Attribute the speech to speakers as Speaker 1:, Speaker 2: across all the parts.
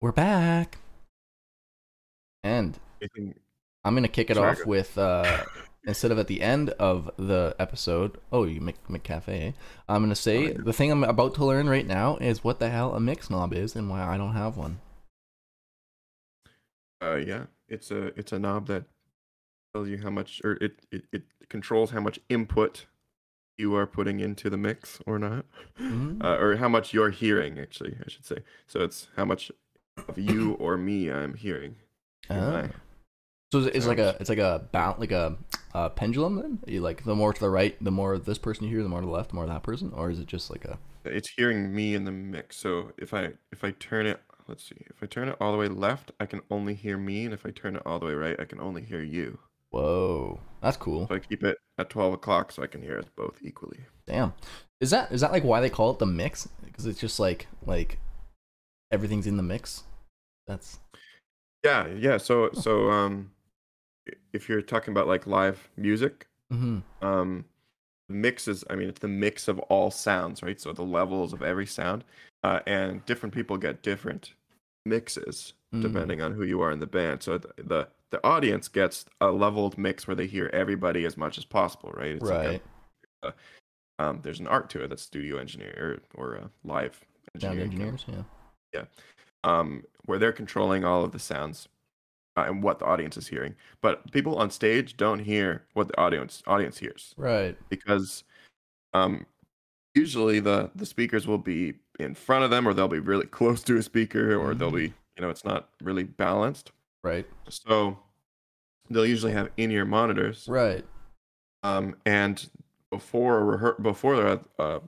Speaker 1: We're back. And I'm gonna kick it
Speaker 2: Sorry,
Speaker 1: off with uh instead of at the end of the episode, oh you make McCafe. I'm gonna say
Speaker 2: Oh, yeah.
Speaker 1: the thing I'm about to learn right now is what the hell a mix knob is and why I don't have one.
Speaker 2: Uh, yeah, it's a it's a knob that tells you how much, or it, it it controls how much input you are putting into the mix or not,
Speaker 1: Mhm.
Speaker 2: uh, or how much you're hearing. Actually, I should say. So it's how much of you or me I'm hearing.
Speaker 1: Ah. So it's, like a it's like a bound like a uh, pendulum then. You like the more to the right, the more this person you hear, the more to the left, the more that person, or is it just like a
Speaker 2: It's hearing me in the mix. So if I if I turn it, let's see, if I turn it all the way left, I can only hear me, and if I turn it all the way right, I can only hear you.
Speaker 1: whoa? That's cool.
Speaker 2: So I keep it at twelve o'clock so I can hear us both equally.
Speaker 1: Damn. Is that is that like why they call it the mix? Because it's just like like everything's in the mix. That's
Speaker 2: Yeah, yeah. So so um, if you're talking about like live music,
Speaker 1: hmm
Speaker 2: um, the mix is I mean it's the mix of all sounds, right? So the levels of every sound, uh, and different people get different mixes
Speaker 1: Mm.
Speaker 2: depending on who you are in the band. So the the, the audience gets a leveled mix where they hear everybody as much as possible, right? It's like a-
Speaker 1: right.
Speaker 2: um, there's an art to it that's studio engineer or, or a live
Speaker 1: Sound
Speaker 2: engineering kind of-
Speaker 1: engineers, yeah.
Speaker 2: Um, where they're controlling all of the sounds uh, and what the audience is hearing. But people on stage don't hear what the audience audience hears
Speaker 1: Right.
Speaker 2: because um, usually the the speakers will be in front of them, or they'll be really close to a speaker, or they'll be you know it's not really balanced.
Speaker 1: Right.
Speaker 2: So they'll usually have in ear monitors,
Speaker 1: Right.
Speaker 2: um, and before a rehe- before a, uh,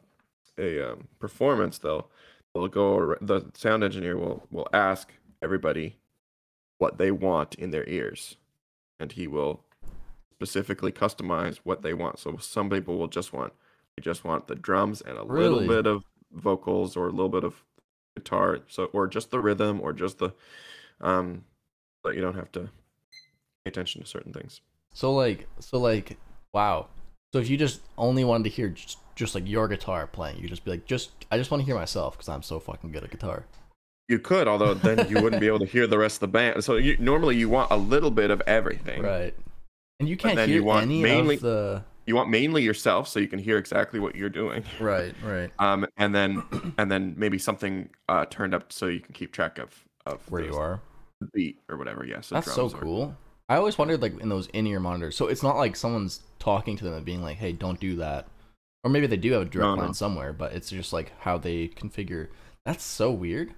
Speaker 2: a um, performance, they'll they'll go. The sound engineer will will ask everybody what they want in their ears, and he will specifically customize what they want. So some people will just want they just want the drums and a
Speaker 1: Really?
Speaker 2: little bit of vocals or a little bit of guitar, so or just the rhythm or just the um, but you don't have to pay attention to certain things.
Speaker 1: So like so like wow. So if you just only wanted to hear just, just like your guitar playing, you just be like just I just want to hear myself because I'm so fucking good at guitar.
Speaker 2: You could, although then you wouldn't be able to hear the rest of the band. So you, normally you want a little bit of everything.
Speaker 1: Right. And you can't hear
Speaker 2: you want
Speaker 1: any
Speaker 2: mainly-
Speaker 1: of the
Speaker 2: You want mainly yourself, so you can hear exactly what you're doing.
Speaker 1: Right, right.
Speaker 2: Um, and then and then maybe something uh, turned up so you can keep track of of
Speaker 1: Where you are.
Speaker 2: beat or whatever. Yes,
Speaker 1: That's so cool. I always wondered like in those in-ear monitors. So it's not like someone's talking to them and being like, "Hey, don't do that," or maybe they do have a direct
Speaker 2: No,
Speaker 1: line
Speaker 2: no.
Speaker 1: somewhere, but it's just like how they configure. That's so weird.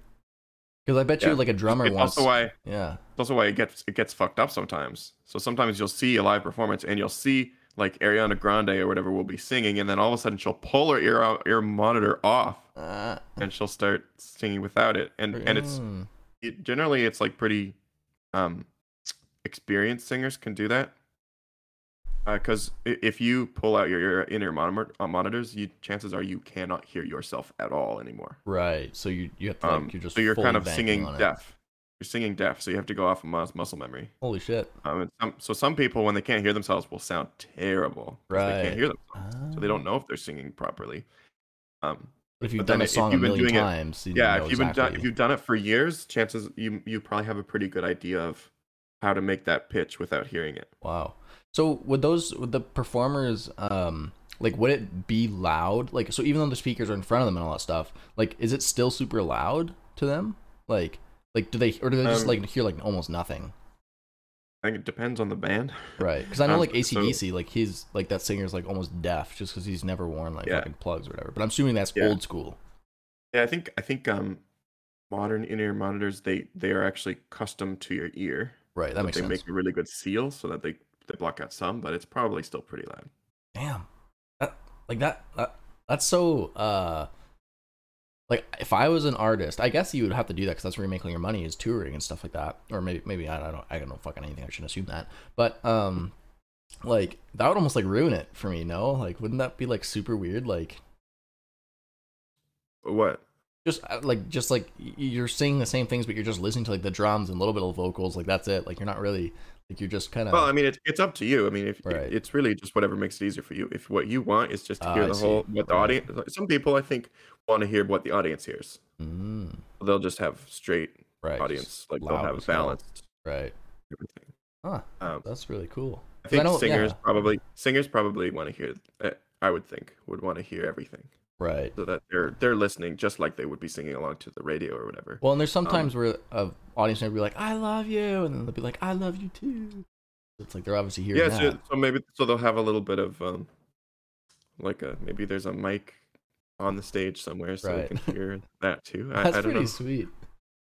Speaker 1: Because I bet
Speaker 2: Yeah.
Speaker 1: you like a drummer
Speaker 2: It's
Speaker 1: wants.
Speaker 2: also why
Speaker 1: yeah.
Speaker 2: it's also why it gets it gets fucked up sometimes. So sometimes you'll see a live performance and you'll see like Ariana Grande or whatever will be singing, and then all of a sudden she'll pull her ear out, ear monitor off,
Speaker 1: Uh,
Speaker 2: and she'll start singing without it, and and it's
Speaker 1: mm,
Speaker 2: it, generally it's like pretty um experienced singers can do that because if you pull out your, your in-ear monitor, uh, monitors you chances are you cannot hear yourself at all anymore
Speaker 1: right. So you you have to like
Speaker 2: um,
Speaker 1: you're just
Speaker 2: so you're kind of singing deaf you're singing deaf so you have to go off of mus- muscle memory
Speaker 1: Holy shit.
Speaker 2: um, and some, so some people when they can't hear themselves will sound terrible 'cause they can't hear themselves so they
Speaker 1: Ah.
Speaker 2: don't know if they're singing properly um,
Speaker 1: But if you've
Speaker 2: but
Speaker 1: done a song a
Speaker 2: you've been
Speaker 1: million
Speaker 2: doing it-
Speaker 1: times, you
Speaker 2: yeah if you've been done, if you've done it for years chances you you probably have a pretty good idea of how to make that pitch without hearing it
Speaker 1: Wow. So would those would the performers um like would it be loud? Like so even though the speakers are in front of them and all that stuff, like is it still super loud to them? Like like do they or do they just
Speaker 2: Um,
Speaker 1: like hear like almost nothing?
Speaker 2: I think it depends on the band.
Speaker 1: Right. Because I know
Speaker 2: um,
Speaker 1: like
Speaker 2: so-
Speaker 1: ACDC, like he's like that singer's like almost deaf just because he's never worn like
Speaker 2: Yeah.
Speaker 1: fucking plugs or whatever. But I'm assuming that's
Speaker 2: Yeah.
Speaker 1: old school.
Speaker 2: Yeah, I think I think um modern in-ear monitors they they are actually custom to your ear.
Speaker 1: Right. That makes
Speaker 2: they
Speaker 1: sense.
Speaker 2: make a really good seal so that they they block out some, but it's probably still pretty loud.
Speaker 1: Damn. That, like that, that that's so uh like if I was an artist, I guess you would have to do that because that's where you make all your money is touring and stuff like that. Or maybe maybe I don't I don't know fucking anything. I shouldn't assume that. But um like that would almost like ruin it for me, no? Like wouldn't that be like super weird? Like
Speaker 2: what?
Speaker 1: just uh, like just like you're singing the same things but you're just listening to like the drums and a little bit of vocals like that's it like you're not really like you're just kind of
Speaker 2: Well, I mean, it's it's up to you. I mean, if
Speaker 1: Right.
Speaker 2: it's really just whatever makes it easier for you. If what you want is just to
Speaker 1: Ah,
Speaker 2: hear
Speaker 1: I
Speaker 2: the whole what the
Speaker 1: Right.
Speaker 2: audience. Some people, I think, want to hear what the audience hears.
Speaker 1: mm,
Speaker 2: They'll just have straight
Speaker 1: right.
Speaker 2: audience. Like they'll have balanced
Speaker 1: Right.
Speaker 2: everything.
Speaker 1: Huh.
Speaker 2: Um,
Speaker 1: That's really cool.
Speaker 2: I think
Speaker 1: know-
Speaker 2: singers
Speaker 1: yeah.
Speaker 2: probably singers probably want to hear. Uh, I would think would want to hear everything
Speaker 1: Right.
Speaker 2: so that they're they're listening just like they would be singing along to the radio or whatever.
Speaker 1: Well, and there's sometimes where a audience member be like, "I love you," and then they'll be like, "I love you too." It's like they're obviously hearing
Speaker 2: yeah,
Speaker 1: that.
Speaker 2: so, so maybe so they'll have a little bit of um, like a maybe there's a mic on the stage somewhere so
Speaker 1: Right.
Speaker 2: they can hear that too. I,
Speaker 1: That's
Speaker 2: I don't
Speaker 1: pretty
Speaker 2: know.
Speaker 1: sweet.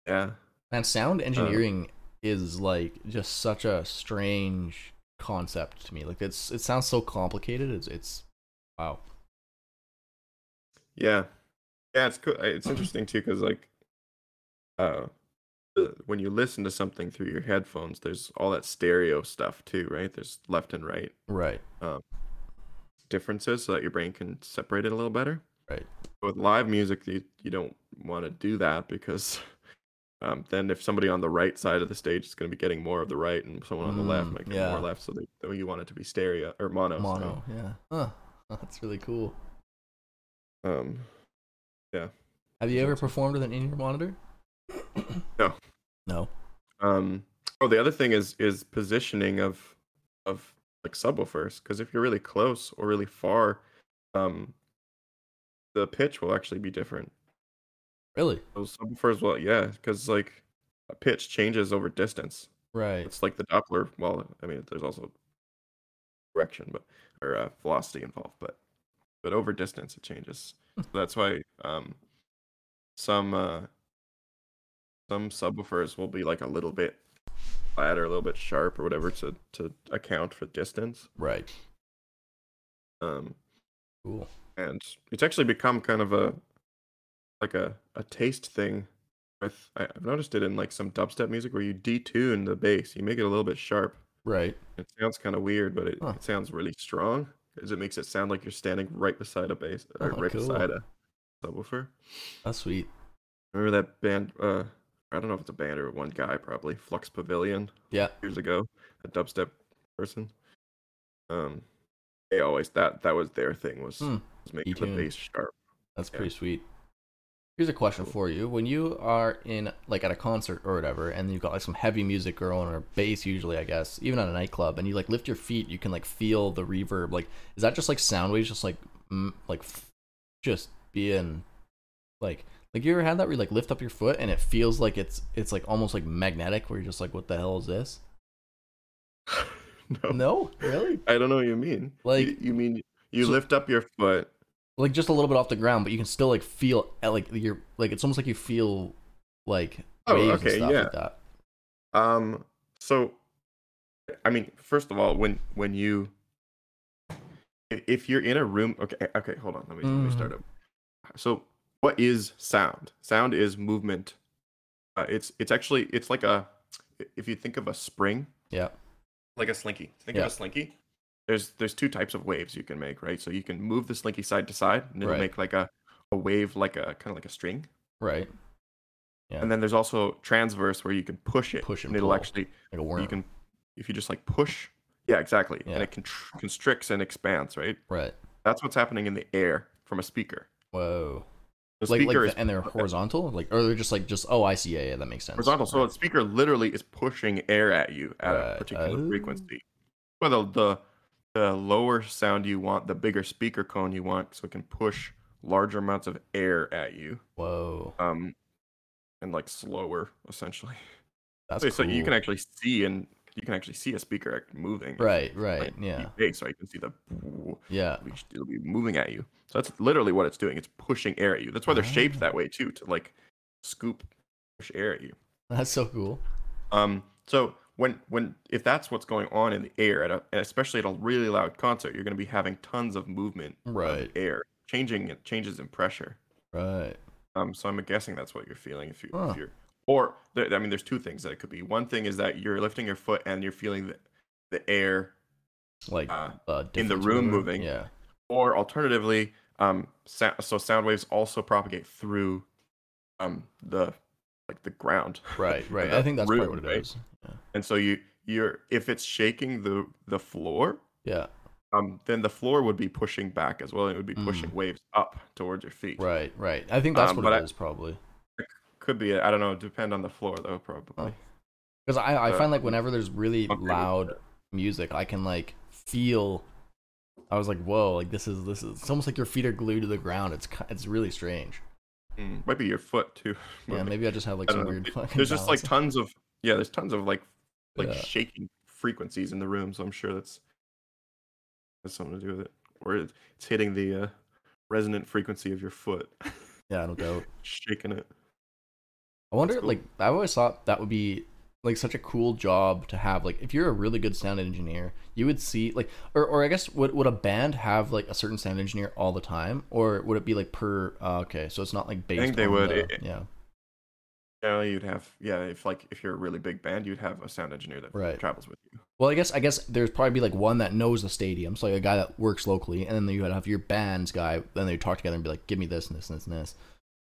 Speaker 2: Yeah,
Speaker 1: And sound engineering is like just such a strange concept to me. Like it's it sounds so complicated. It's it's wow.
Speaker 2: Yeah, yeah. It's cool. It's interesting too because like, uh, when you listen to something through your headphones, there's all that stereo stuff too, right? There's left and right
Speaker 1: Right.
Speaker 2: um, differences so that your brain can separate it a little better.
Speaker 1: Right.
Speaker 2: With live music, you, you don't want to do that because um, then if somebody on the right side of the stage is going to be getting more of the right and someone on the left
Speaker 1: Mm,
Speaker 2: might get
Speaker 1: yeah.
Speaker 2: more left, so they, so you want it to be stereo or mono. so,
Speaker 1: Mono. Yeah. Huh. That's really cool.
Speaker 2: Um, yeah.
Speaker 1: Have you ever performed with an in-ear monitor?
Speaker 2: No.
Speaker 1: No.
Speaker 2: um, oh, the other thing is is positioning of of like subwoofers because if you're really close or really far, um, the pitch will actually be different.
Speaker 1: Really?
Speaker 2: Those subwoofers will, yeah, because like a pitch changes over distance.
Speaker 1: Right.
Speaker 2: It's like the Doppler. Well, I mean, there's also direction, but or uh, velocity involved, but but over distance it changes.
Speaker 1: Hmm.
Speaker 2: so that's why um, some uh, some subwoofers will be like a little bit flat or a little bit sharp or whatever to to account for distance.
Speaker 1: Right.
Speaker 2: Um,
Speaker 1: Cool.
Speaker 2: and it's actually become kind of a like a, a taste thing with I, i've noticed it in like some dubstep music where you detune the bass you make it a little bit sharp
Speaker 1: Right.
Speaker 2: it sounds kind of weird but it,
Speaker 1: Huh.
Speaker 2: it sounds really strong because it makes it sound like you're standing right beside a bass or
Speaker 1: Oh,
Speaker 2: right
Speaker 1: cool.
Speaker 2: beside a subwoofer
Speaker 1: That's sweet.
Speaker 2: remember that band uh i don't know if it's a band or one guy probably flux pavilion
Speaker 1: Yeah.
Speaker 2: years ago a dubstep person um they always that that was their thing was,
Speaker 1: Hmm.
Speaker 2: was making the bass sharp
Speaker 1: That's
Speaker 2: Yeah.
Speaker 1: pretty sweet. Here's a question for you. When you are in like at a concert or whatever, and you've got like some heavy music going or bass usually, I guess, even at a nightclub, and you like lift your feet, you can like feel the reverb. Like, is that just like sound waves, just like mm, like f- just being like like you ever had that where you like lift up your foot and it feels like it's it's like almost like magnetic, where you're just like, what the hell is this?
Speaker 2: no
Speaker 1: No, really?
Speaker 2: I don't know what you mean.
Speaker 1: Like-
Speaker 2: you, you mean you
Speaker 1: So-
Speaker 2: lift up your foot.
Speaker 1: Like just a little bit off the ground, but you can still like feel uh, like you're like it's almost like you feel like
Speaker 2: Oh,
Speaker 1: waves
Speaker 2: okay,
Speaker 1: and stuff
Speaker 2: yeah.
Speaker 1: like that.
Speaker 2: Um. So, I mean, first of all, when when you if you're in a room, okay, okay, hold on. Let me let me start up. So, what is sound? Sound is movement. Uh, it's it's actually it's like a if you think of a spring,
Speaker 1: Yeah.
Speaker 2: like a slinky. Think
Speaker 1: Yeah.
Speaker 2: of a slinky. There's there's two types of waves you can make, right? So you can move the slinky side to side, and it'll
Speaker 1: Right.
Speaker 2: make like a a wave, like a kind of like a string.
Speaker 1: Right. Yeah.
Speaker 2: And then there's also transverse where you can push it,
Speaker 1: Push and
Speaker 2: and it'll actually
Speaker 1: Like a worm.
Speaker 2: you can if you just like push. Yeah, exactly.
Speaker 1: Yeah.
Speaker 2: And it constricts and expands, right?
Speaker 1: Right.
Speaker 2: That's what's happening in the air from a speaker.
Speaker 1: Whoa.
Speaker 2: The
Speaker 1: Like, like
Speaker 2: speaker
Speaker 1: the-
Speaker 2: is
Speaker 1: and they're horizontal, like or they're just like just oh I see yeah, yeah that makes sense.
Speaker 2: horizontal, so the speaker literally is pushing air at you at
Speaker 1: Right.
Speaker 2: a particular
Speaker 1: Oh.
Speaker 2: frequency. Well, the, the lower sound you want, the bigger speaker cone you want, so it can push larger amounts of air at you.
Speaker 1: Whoa.
Speaker 2: Um, and like slower, essentially.
Speaker 1: That's
Speaker 2: so
Speaker 1: cool.
Speaker 2: you can actually see and you can actually see a speaker moving.
Speaker 1: Right. Right.
Speaker 2: like,
Speaker 1: yeah.
Speaker 2: Bass, right? You can see the
Speaker 1: Yeah.
Speaker 2: it'll be, it'll be moving at you. So that's literally what it's doing. It's pushing air at you. That's why they're shaped
Speaker 1: Ah.
Speaker 2: that way too, to like scoop, push air at you.
Speaker 1: That's so cool.
Speaker 2: Um, so when when if that's what's going on in the air at a, and especially at a really loud concert, you're going to be having tons of movement, of
Speaker 1: Right.
Speaker 2: air changing it changes in pressure.
Speaker 1: Right.
Speaker 2: Um, so I'm guessing that's what you're feeling if you
Speaker 1: Huh.
Speaker 2: if you're or there, I mean, there's two things that it could be. One thing is that you're lifting your foot and you're feeling the the air
Speaker 1: Like
Speaker 2: uh,
Speaker 1: uh,
Speaker 2: in the room moving.
Speaker 1: Yeah.
Speaker 2: or alternatively um so sound waves also propagate through um the like the ground
Speaker 1: Right. Right. I think that's
Speaker 2: room,
Speaker 1: what it
Speaker 2: right?
Speaker 1: is. Yeah.
Speaker 2: and so you you're if it's shaking the the floor
Speaker 1: Yeah.
Speaker 2: um then the floor would be pushing back as well and it would be pushing waves up towards your feet
Speaker 1: Right. Right. I think that's
Speaker 2: Um,
Speaker 1: what it
Speaker 2: I-
Speaker 1: is probably.
Speaker 2: could be. I don't know. Depend on the floor though, probably.
Speaker 1: Oh. Because I, I
Speaker 2: Uh,
Speaker 1: find like whenever there's really loud music, I can like feel. I was like, whoa! Like this is this is. It's almost like your feet are glued to the ground. It's it's really strange.
Speaker 2: Mm, might be your foot too.
Speaker 1: Yeah,
Speaker 2: Maybe.
Speaker 1: maybe I just have like some
Speaker 2: don't know.
Speaker 1: weird fucking.
Speaker 2: There's just like tons of yeah. There's tons of like like
Speaker 1: Yeah.
Speaker 2: shaking frequencies in the room, so I'm sure that's has something to do with it. Or it's hitting the uh, resonant frequency of your foot,
Speaker 1: Yeah, no doubt.
Speaker 2: shaking it.
Speaker 1: I wonder,
Speaker 2: cool.
Speaker 1: like, I always thought that would be like such a cool job to have. Like, if you're a really good sound engineer, you would see like, or, or I guess would would a band have like a certain sound engineer all the time, or would it be like per? Uh, okay, so it's not like based.
Speaker 2: think they would.
Speaker 1: the-
Speaker 2: It-
Speaker 1: yeah,
Speaker 2: Generally, you'd have yeah. If like if you're a really big band, you'd have a sound engineer that
Speaker 1: Right.
Speaker 2: travels with you.
Speaker 1: Well, I guess I guess there's probably be like one that knows the stadium, so like a guy that works locally, and then you would have your band's guy. Then they talk together and be like, "Give me this and this and this and this."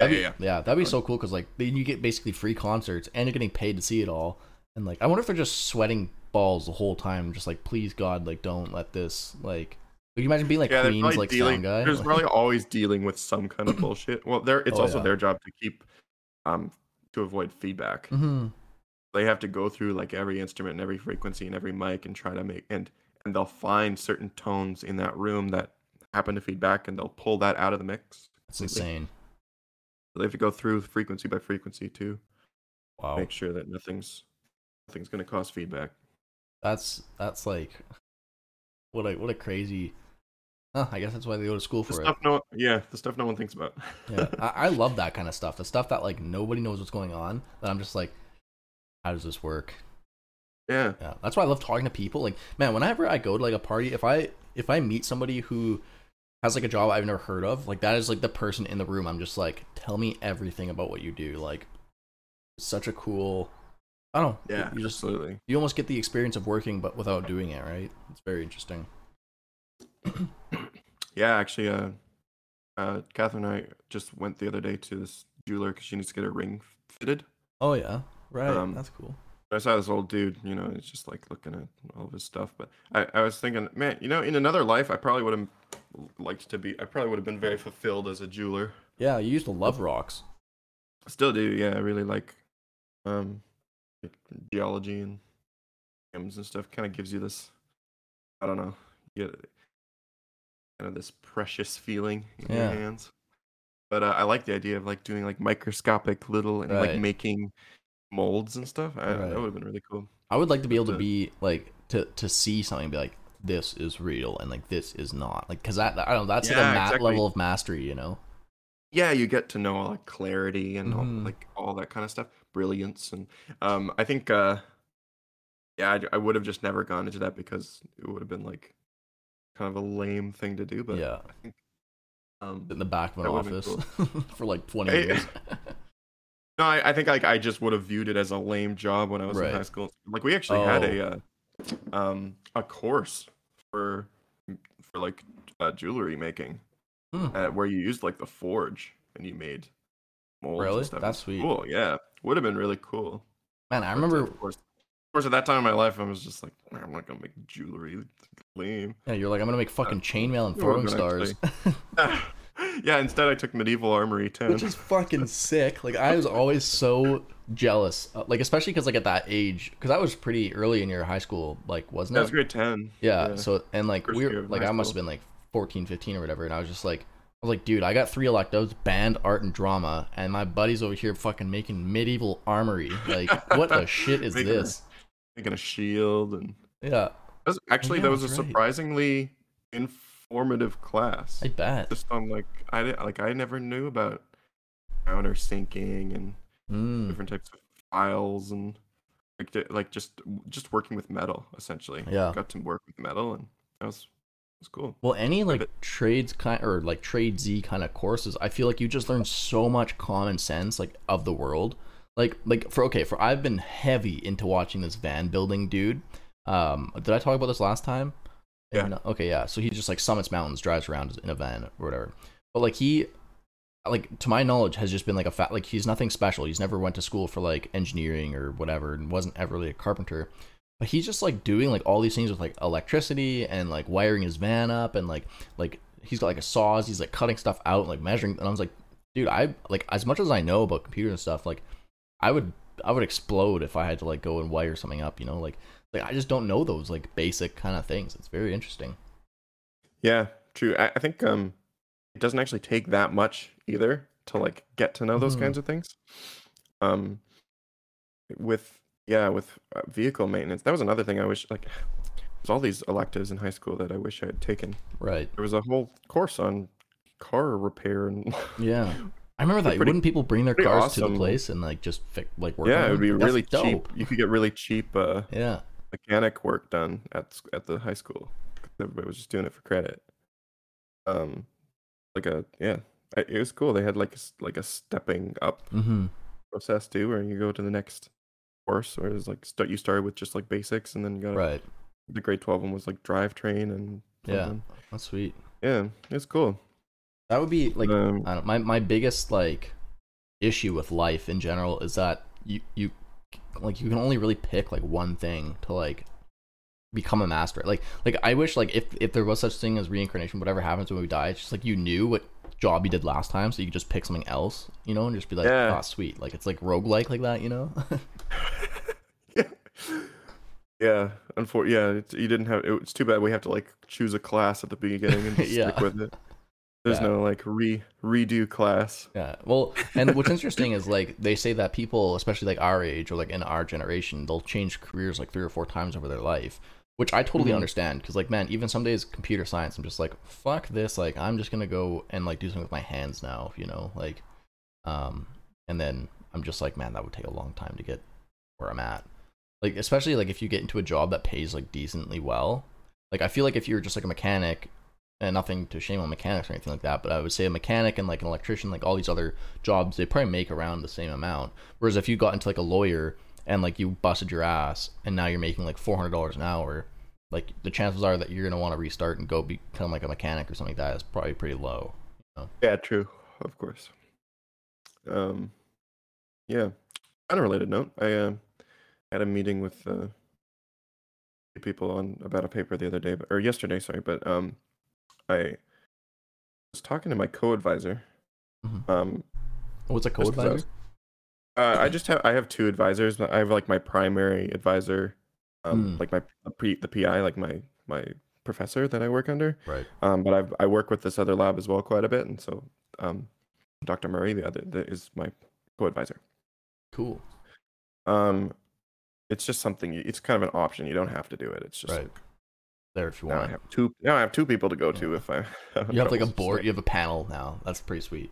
Speaker 2: Yeah,
Speaker 1: That'd
Speaker 2: yeah,
Speaker 1: be, yeah, that'd be so cool because like then you get basically free concerts and you're getting paid to see it all. And like, I wonder if they're just sweating balls the whole time, just like, please God, like, don't let this like. Could you imagine being like
Speaker 2: yeah,
Speaker 1: Queen's like
Speaker 2: dealing.
Speaker 1: sound guy?
Speaker 2: There's
Speaker 1: Like-
Speaker 2: probably always dealing with some kind of bullshit. Well, there it's
Speaker 1: Oh,
Speaker 2: also
Speaker 1: yeah.
Speaker 2: their job to keep um to avoid feedback.
Speaker 1: Mhm.
Speaker 2: they have to go through like every instrument and every frequency and every mic and try to make and and they'll find certain tones in that room that happen to feedback and they'll pull that out of the mix.
Speaker 1: That's
Speaker 2: completely.
Speaker 1: insane.
Speaker 2: They have to go through frequency by frequency too,
Speaker 1: Wow,
Speaker 2: make sure that nothing's nothing's gonna cause feedback.
Speaker 1: that's that's like what a what a crazy. Huh, I guess that's why they go to school
Speaker 2: The
Speaker 1: for it.
Speaker 2: no yeah, the stuff no one thinks about.
Speaker 1: yeah, I, I love that kind of stuff. The stuff that like nobody knows what's going on. That I'm just like, how does this work?
Speaker 2: yeah.
Speaker 1: Yeah, that's why I love talking to people. Like, man, whenever I go to like a party, if I if I meet somebody who has like a job I've never heard of, like that is like the person in the room. I'm just like, tell me everything about what you do. Like, such a cool. I don't know.
Speaker 2: Yeah,
Speaker 1: you just
Speaker 2: absolutely.
Speaker 1: you almost get the experience of working, but without doing it. Right? It's very interesting.
Speaker 2: Yeah, actually uh uh Catherine and I just went the other day to this jeweler because she needs to get her ring fitted.
Speaker 1: Oh yeah, right.
Speaker 2: Um,
Speaker 1: that's cool.
Speaker 2: I saw this old dude, you know, he's just like looking at all of his stuff. But I, I was thinking, man, you know, in another life, I probably would have liked to be, I probably would have been very fulfilled as a jeweler.
Speaker 1: Yeah, you used to love rocks.
Speaker 2: Still do, yeah. I really like, um, like geology and gems and stuff. Kind of gives you this, I don't know, you get kind of this precious feeling in
Speaker 1: Yeah.
Speaker 2: your hands. But uh, I like the idea of like doing like microscopic little and like making molds and stuff. I,
Speaker 1: Right.
Speaker 2: That would have been really cool.
Speaker 1: I would like to be able to
Speaker 2: uh,
Speaker 1: be like to to see something and be like this is real and like this is not like because that I don't know that's like a
Speaker 2: Yeah,
Speaker 1: ma-
Speaker 2: exactly.
Speaker 1: level of mastery you know
Speaker 2: yeah you get to know all like clarity and all,
Speaker 1: Mhm.
Speaker 2: like all that kind of stuff brilliance and um i think uh yeah i, I would have just never gone into that because it would have been like kind of a lame thing to do but
Speaker 1: yeah
Speaker 2: i think um
Speaker 1: in the back of an office for like 20
Speaker 2: Hey.
Speaker 1: years
Speaker 2: no I, I think like i just would have viewed it as a lame job when i was
Speaker 1: Right.
Speaker 2: in high school like we actually had
Speaker 1: Oh.
Speaker 2: a uh, um a course for for like uh, jewelry making
Speaker 1: Hmm.
Speaker 2: uh, where you used like the forge and you made molds
Speaker 1: Really?
Speaker 2: and stuff.
Speaker 1: That's sweet.
Speaker 2: Cool, yeah. Would have been really cool.
Speaker 1: man I
Speaker 2: But, uh,
Speaker 1: remember
Speaker 2: of course, of course, at that time in my life, I was just like, I'm not gonna make jewelry. It's lame.
Speaker 1: yeah you're like I'm gonna make fucking chainmail and throwing stars
Speaker 2: yeah. Instead, I took medieval armory ten.
Speaker 1: which is fucking sick like I was always so jealous uh, like especially because like at that age because I was pretty early in your high school like wasn't
Speaker 2: that
Speaker 1: it
Speaker 2: was grade ten.
Speaker 1: Yeah, So and like
Speaker 2: First
Speaker 1: we were like I must have been like 14, 15 or whatever, and I was just like I was like, dude, I got three electives, band, art, and drama, and my buddy's over here fucking making medieval armory. Like, what the shit is
Speaker 2: Making a-
Speaker 1: this?
Speaker 2: making a shield and
Speaker 1: Yeah,
Speaker 2: that was, actually
Speaker 1: yeah,
Speaker 2: that was a
Speaker 1: right.
Speaker 2: surprisingly informative class.
Speaker 1: I bet.
Speaker 2: Just on like I like I never knew about countersinking and
Speaker 1: Mm,
Speaker 2: different types of files and like like just just working with metal essentially.
Speaker 1: Yeah.
Speaker 2: got to work with metal and that was was cool.
Speaker 1: well, any like trades kind or like trade Z kind of courses, I feel like you just learn so much common sense like of the world. Like like for okay, for I've been heavy into watching this van building dude. Um, did I talk about this last time?
Speaker 2: Yeah.
Speaker 1: No? Uh, okay, yeah. So he just like summits mountains, drives around in a van or whatever. But like he, like to my knowledge, has just been like a fat. Like he's nothing special. He's never went to school for like engineering or whatever, and wasn't ever really a carpenter. But he's just like doing like all these things with like electricity and like wiring his van up and like like he's got like a saws. He's like cutting stuff out, and, like measuring. And I was like, dude, I like as much as I know about computers and stuff, like I would I would explode if I had to like go and wire something up, you know, like like I just don't know those like basic kind of things. It's very interesting.
Speaker 2: Yeah, true. I, I think um, it doesn't actually take that much either to like get to know those
Speaker 1: Mhm.
Speaker 2: kinds of things. Um, with yeah, with uh, vehicle maintenance, that was another thing I wish like. There's all these electives in high school that I wish I had taken.
Speaker 1: Right.
Speaker 2: There was a whole course on car repair and
Speaker 1: Yeah. I remember that.
Speaker 2: pretty-
Speaker 1: Wouldn't people bring their cars to the place and like just like work?
Speaker 2: yeah,
Speaker 1: on
Speaker 2: it would be really
Speaker 1: dope.
Speaker 2: cheap. You could get really cheap uh,
Speaker 1: Yeah.
Speaker 2: Mechanic work done at at the high school. Everybody was just doing it for credit. Um, like a yeah, it was cool. They had like a, like a stepping up
Speaker 1: Mm-hmm.
Speaker 2: process too, where you go to the next course, where it's like start you started with just like basics, and then you got
Speaker 1: Right.
Speaker 2: the grade twelve one was like drivetrain and
Speaker 1: Yeah.
Speaker 2: something.
Speaker 1: That's sweet.
Speaker 2: yeah, it's cool.
Speaker 1: That would be like
Speaker 2: um,
Speaker 1: I don't my my biggest like issue with life in general is that you you like you can only really pick like one thing to like become a master. Like like I wish like if if there was such thing as reincarnation, whatever happens when we die, it's just like you knew what job you did last time, so you could just pick something else, you know, and just be like,
Speaker 2: Yeah.
Speaker 1: ah, sweet. Like it's like roguelike like that, you know?
Speaker 2: yeah, yeah. Unfor- yeah, it's, you didn't have. It's too bad we have to like choose a class at the beginning and just
Speaker 1: Yeah.
Speaker 2: stick with it. There's
Speaker 1: Yeah.
Speaker 2: no like re redo class.
Speaker 1: Yeah. Well, and what's interesting is like they say that people, especially like our age or like in our generation, they'll change careers like three or four times over their life, which I totally
Speaker 2: Mhm.
Speaker 1: understand. Because like, man, even some days computer science, I'm just like, fuck this. Like, I'm just gonna go and like do something with my hands now, you know, like, um, and then I'm just like, man, that would take a long time to get where I'm at. Like, especially like if you get into a job that pays like decently well. Like, I feel like if you're just like a mechanic and nothing to shame on mechanics or anything like that, but I would say a mechanic and like an electrician, like all these other jobs, they probably make around the same amount. Whereas if you got into like a lawyer and like you busted your ass and now you're making like four hundred dollars an hour, like the chances are that you're gonna want to restart and go become like a mechanic or something like that is probably pretty low.
Speaker 2: Yeah, true. Of course. Um, yeah. On a related note, I uh, had a meeting with uh, people on about a paper the other day, or yesterday, sorry, but um, I was talking to my co-advisor.
Speaker 1: Mhm.
Speaker 2: Um,
Speaker 1: What's a
Speaker 2: 'cause I
Speaker 1: co-advisor?
Speaker 2: was- Uh, I just have I have two advisors. I have like my primary advisor, um,
Speaker 1: Hmm.
Speaker 2: like my the, P, the PI, like my my professor that I work under.
Speaker 1: Right.
Speaker 2: Um, but I've I work with this other lab as well quite a bit, and so um, Dr. Murray, the other, the, is my co-advisor.
Speaker 1: Cool.
Speaker 2: Um, it's just something. It's kind of an option. You don't have to do it. It's just
Speaker 1: Right.
Speaker 2: like,
Speaker 1: There if you
Speaker 2: now I
Speaker 1: want.
Speaker 2: have two. Now I have two people to go to if I.
Speaker 1: You have like a board. You have a panel now. That's pretty sweet.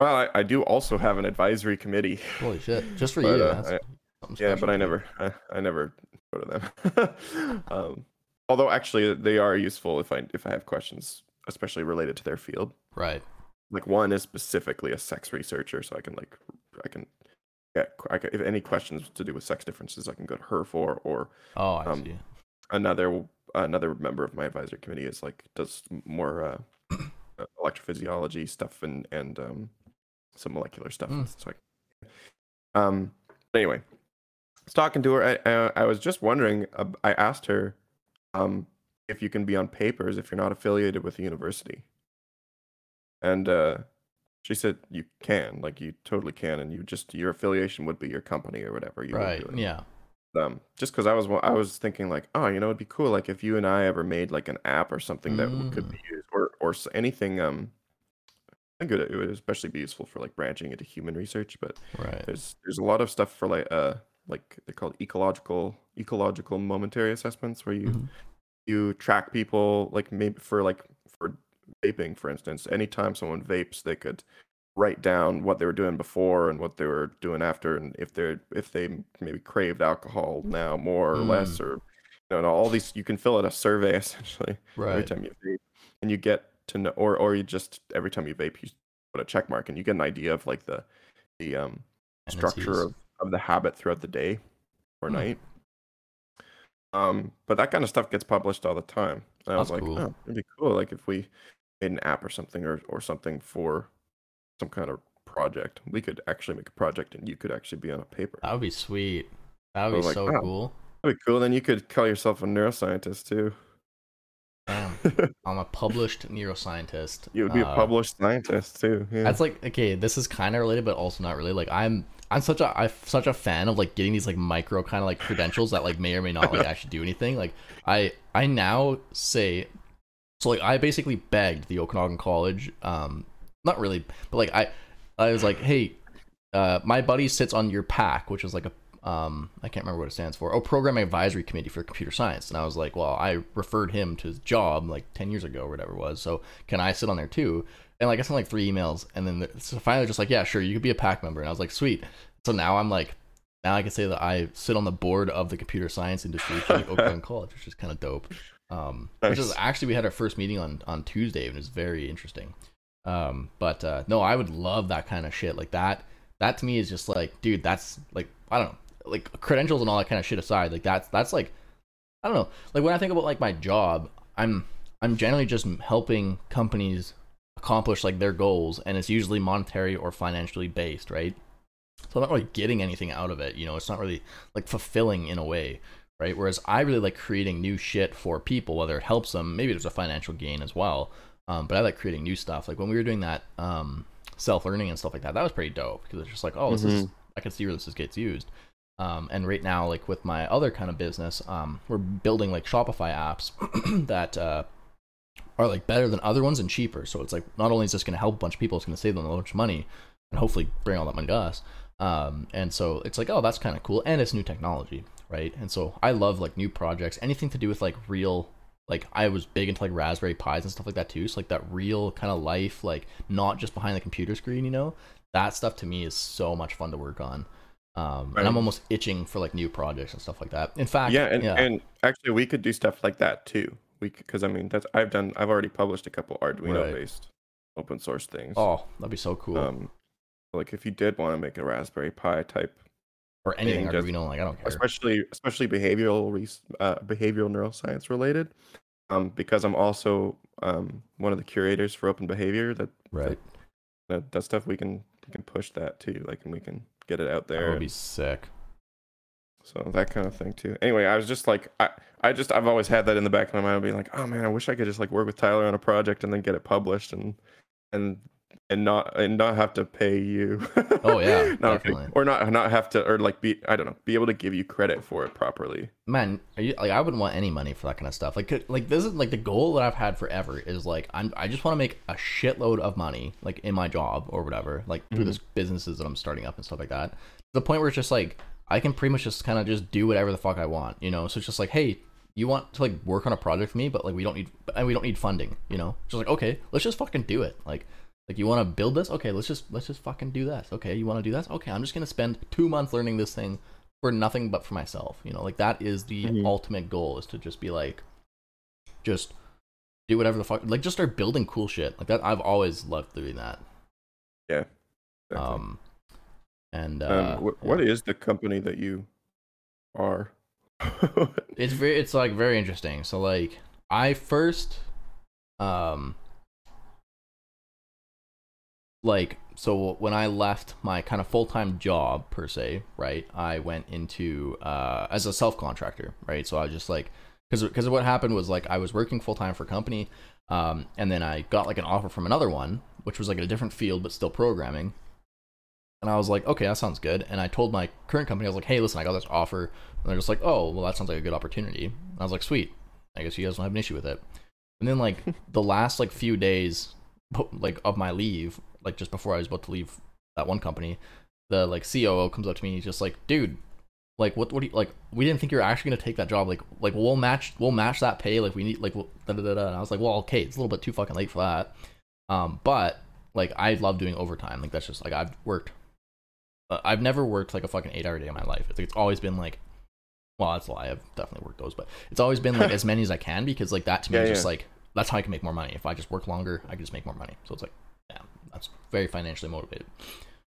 Speaker 2: Well, I, I do also have an advisory committee.
Speaker 1: Holy shit! Just for
Speaker 2: But,
Speaker 1: you.
Speaker 2: uh,
Speaker 1: that's
Speaker 2: I- Yeah, but I never, I, I never go to them. um, although actually, they are useful if I if I have questions, especially related to their field.
Speaker 1: Right.
Speaker 2: Like one is specifically a sex researcher, so I can like I can get I can, if any questions to do with sex differences, I can go to her for. Or
Speaker 1: Oh, I
Speaker 2: Um,
Speaker 1: see.
Speaker 2: another another member of my advisory committee is like does more uh, uh, electrophysiology stuff and and um, some molecular stuff.
Speaker 1: Mm.
Speaker 2: So I, um, anyway, I was talking to her. I I was just wondering. Uh, I asked her um, if you can be on papers if you're not affiliated with a university, and uh, she said you can. Like you totally can, and you just your affiliation would be your company or whatever. You
Speaker 1: Right. Yeah.
Speaker 2: Um just because i was i was thinking like oh you know it'd be cool like if you and i ever made like an app or something that w- could
Speaker 1: Mm.
Speaker 2: be used or or anything um i think it would- especially be useful for like branching into human research but
Speaker 1: Right.
Speaker 2: there's there's a lot of stuff for like uh like they're called ecological ecological momentary assessments where you
Speaker 1: Mhm.
Speaker 2: you track people like maybe for like for vaping for instance anytime someone vapes they could write down what they were doing before and what they were doing after and if they're if they maybe craved alcohol now more or less or you know all these you can fill out a survey essentially every time you vape and you get to know or or you just every time you vape you put a check mark and you get an idea of like the the um structure of, of the habit throughout the day or
Speaker 1: Hmm.
Speaker 2: night. Um, but that kind of stuff gets published all the time. And I was
Speaker 1: That's
Speaker 2: like,
Speaker 1: cool.
Speaker 2: oh, it'd be cool, like if we made an app or something or or something for some kind of project. We could actually make a project and you could actually be on a paper.
Speaker 1: That would be sweet. That would be
Speaker 2: like,
Speaker 1: so
Speaker 2: wow.
Speaker 1: cool.
Speaker 2: That'd be cool. Then you could call yourself a neuroscientist too.
Speaker 1: Damn. I'm a published neuroscientist.
Speaker 2: You would be a
Speaker 1: Uh,
Speaker 2: published scientist too. Yeah.
Speaker 1: That's like okay, this is kind of related, but also not really. Like I'm, I'm such a, I'm such a fan of like getting these like micro kind of like credentials that like may or may not like actually do anything. Like I, I now say, so like I basically begged the Okanagan College, um, not really, but like I, I was like, hey, uh, my buddy sits on your pack, which is like a um I can't remember what it stands for. Oh, Programming Advisory Committee for Computer Science. And I was like, well, I referred him to his job like 10 years ago or whatever it was. So can I sit on there too? And like I sent like three emails and then the, so finally just like, yeah, sure, you could be a pack member. And I was like, sweet. So now I'm like now I can say that I sit on the board of the computer science industry for like Okanagan College, which is kind of dope. Um, which is actually we had our first meeting on on Tuesday and it was very interesting. Um, but uh, no, I would love that kind of shit. Like that, that to me is just like, dude, that's like I don't know, like credentials and all that kind of shit aside, like that's that's like I don't know. Like when I think about like my job, I'm I'm generally just helping companies accomplish like their goals, and it's usually monetary or financially based, right? So I'm not really getting anything out of it. You know, it's not really like fulfilling in a way, right? Whereas I really like creating new shit for people, whether it helps them. Maybe there's a financial gain as well. Um, but I like creating new stuff. Like when we were doing that um, self learning and stuff like that, that was pretty dope because it's just like, oh, this is I can see where this is gets used. Um, and right now, like with my other kind of business, um, we're building like Shopify apps that uh, are like better than other ones and cheaper. So it's like not only is this going to help a bunch of people, it's going to save them a bunch of money and hopefully bring all that money to us. Um, and so it's like, oh, that's kind of cool, and it's new technology, right? And so I love like new projects, anything to do with like real. Like I was big into like Raspberry Pis and stuff like that too. So like that real kind of life, like not just behind the computer screen, you know. That stuff to me is so much fun to work on. Um, and I'm almost itching for like new projects and stuff like that. In fact,
Speaker 2: yeah, and
Speaker 1: yeah,
Speaker 2: and actually we could do stuff like that too. We because I mean that's I've done I've already published a couple Arduino
Speaker 1: Right.
Speaker 2: based open source things.
Speaker 1: oh, that'd be so cool.
Speaker 2: Um, like if you did want to make a Raspberry Pi type,
Speaker 1: or anything
Speaker 2: just-
Speaker 1: Arduino, like I don't care.
Speaker 2: especially especially behavioral uh, behavioral neuroscience related, um, because I'm also um one of the curators for Open Behavior. That
Speaker 1: right,
Speaker 2: that, that stuff we can we can push that too. Like and we can get it out there.
Speaker 1: that would be sick.
Speaker 2: So that kind of thing too. Anyway, I was just like, I, I just, I've always had that in the back of my mind, being like, oh man, I wish I could just like work with Tyler on a project and then get it published and, and, and not, and not have to pay you.
Speaker 1: Oh, yeah, definitely.
Speaker 2: Or not, not have to, or like be, I don't know, be able to give you credit for it properly.
Speaker 1: man are you, like i wouldn't want any money for that kind of stuff like like this is like the goal that i've had forever is like i'm i just want to make a shitload of money like in my job or whatever like through
Speaker 2: Mhm.
Speaker 1: this businesses that i'm starting up and stuff like that to the point where it's just like i can pretty much just kind of just do whatever the fuck i want you know so it's just like hey you want to like work on a project for me but like we don't need and we don't need funding you know just like okay let's just fucking do it like like you want to build this? Okay let's just let's just fucking do this. Okay you want to do this? Okay i'm just gonna spend two months learning this thing for nothing but for myself you know? Like that is the
Speaker 2: Mhm.
Speaker 1: ultimate goal is to just be like just do whatever the fuck like just start building cool shit. Like that i've always loved doing that.
Speaker 2: Definitely.
Speaker 1: um and uh
Speaker 2: um, wh- what is the company that you are?
Speaker 1: it's very it's like very interesting. So like i first um like so when i left my kind of full-time job per se right i went into uh as a self-contractor right? So i was just like because because what happened was like i was working full-time for a company um and then i got like an offer from another one which was like in a different field but still programming. And i was like okay that sounds good. And i told my current company i was like hey listen i got this offer. And they're just like oh well that sounds like a good opportunity. And i was like sweet. I guess you guys don't have an issue with it. And then like the last like few days like of my leave like just before i was about to leave that one company the like COO comes up to me and he's just like dude like what what do you like we didn't think you were actually gonna take that job. Like like we'll match we'll match that pay. Like we need like we'll, da, da, da, da. and i was like well okay it's a little bit too fucking late for that. Um but like i love doing overtime. Like that's just like i've worked uh, i've never worked like a fucking eight hour day in my life. It's, it's always been like well that's a lie. I've definitely worked those but it's always been like as many as i can because like that to me
Speaker 2: Yeah,
Speaker 1: is just
Speaker 2: yeah.
Speaker 1: like that's how i can make more money. If i just work longer i can just make more money. So it's like yeah that's very financially motivated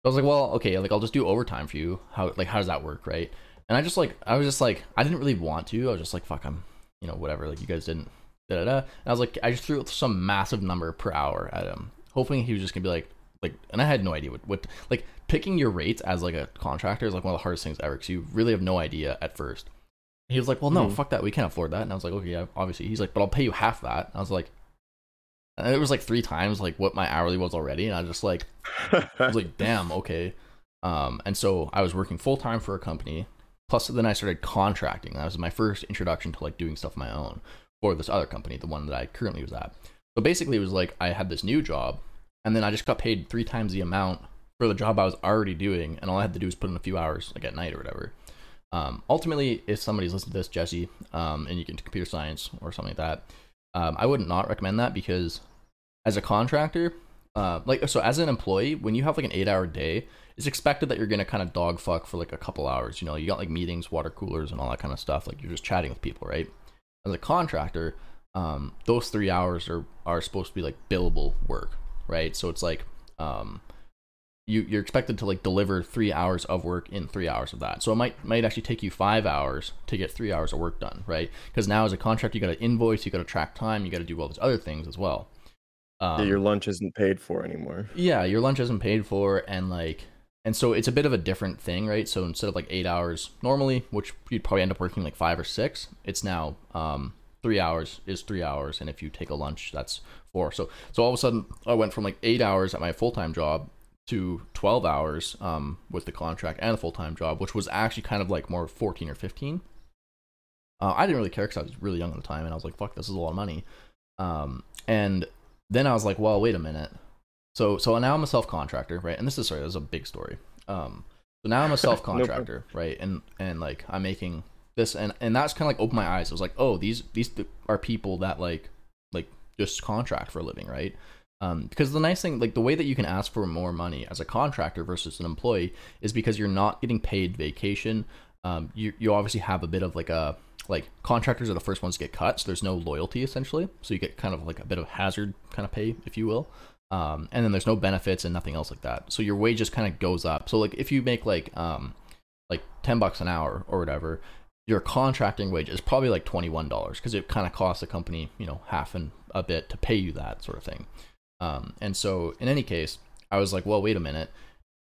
Speaker 1: I was like, well, okay, like I'll just do overtime for you. How like how does that work, right? And I just like I was just like I didn't really want to. I was just like, fuck, I'm you know whatever. Like you guys didn't. Da da da. And I was like, I just threw some massive number per hour at him, hoping he was just gonna be like like. And I had no idea what what like picking your rates as like a contractor is like one of the hardest things ever because you really have no idea at first. He was like, "Well, no,
Speaker 2: Mhm.
Speaker 1: fuck that. We can't afford that." And I was like, "Okay, yeah, obviously." He's like, "But I'll pay you half that." And I was like, it was like three times like what my hourly was already, and I was just like, I was like, "Damn, okay." Um, and so I was working full time for a company. Plus, then I started contracting. That was my first introduction to like doing stuff on my own for this other company, the one that I currently was at. So basically, it was like I had this new job, and then I just got paid three times the amount for the job I was already doing, and all I had to do was put in a few hours, like at night or whatever. Um, ultimately, if somebody's listening to this, Jesse, um, and you get into computer science or something like that, um, I would not recommend that because as a contractor, uh, like so as an employee, when you have like an eight-hour day, it's expected that you're gonna kind of dog fuck for like a couple hours. You know, you got like meetings, water coolers, and all that kind of stuff. Like you're just chatting with people, right? As a contractor, um, those three hours are are supposed to be like billable work, right? So it's like um, you you're expected to like deliver three hours of work in three hours of that. So it might might actually take you five hours to get three hours of work done, right? Because now as a contractor, you got to invoice, you got to track time, you got to do all these other things as well. Um,
Speaker 2: yeah, your lunch isn't paid for anymore.
Speaker 1: yeah, your lunch isn't paid for, and like, and so it's a bit of a different thing, right? So instead of like eight hours normally, which you'd probably end up working like five or six, it's now um three hours is three hours, and if you take a lunch, that's four. So so all of a sudden, I went from like eight hours at my full time job to 12 hours um with the contract and the full time job, which was actually kind of like more 14 or 15. Uh, I didn't really care because I was really young at the time, and I was like, "Fuck, this is a lot of money." Um, and then I was like, "Well, wait a minute." So so now I'm a self contractor, right? And this is sorry, this is a big story. Um, so now I'm a self contractor, right? And and like I'm making this, and and that's kind of like opened my eyes. I was like, oh, these these are people that like like just contract for a living, right? Um, because the nice thing, like the way that you can ask for more money as a contractor versus an employee, is because you're not getting paid vacation. Um, you you obviously have a bit of like a like contractors are the first ones to get cut, so there's no loyalty essentially. So you get kind of like a bit of hazard kind of pay, if you will. Um, and then there's no benefits and nothing else like that. So your wage just kind of goes up. So like if you make like um like ten bucks an hour or whatever, your contracting wage is probably like twenty one dollars because it kind of costs the company you know half and a bit to pay you that sort of thing. Um, and so in any case, I was like, well, wait a minute.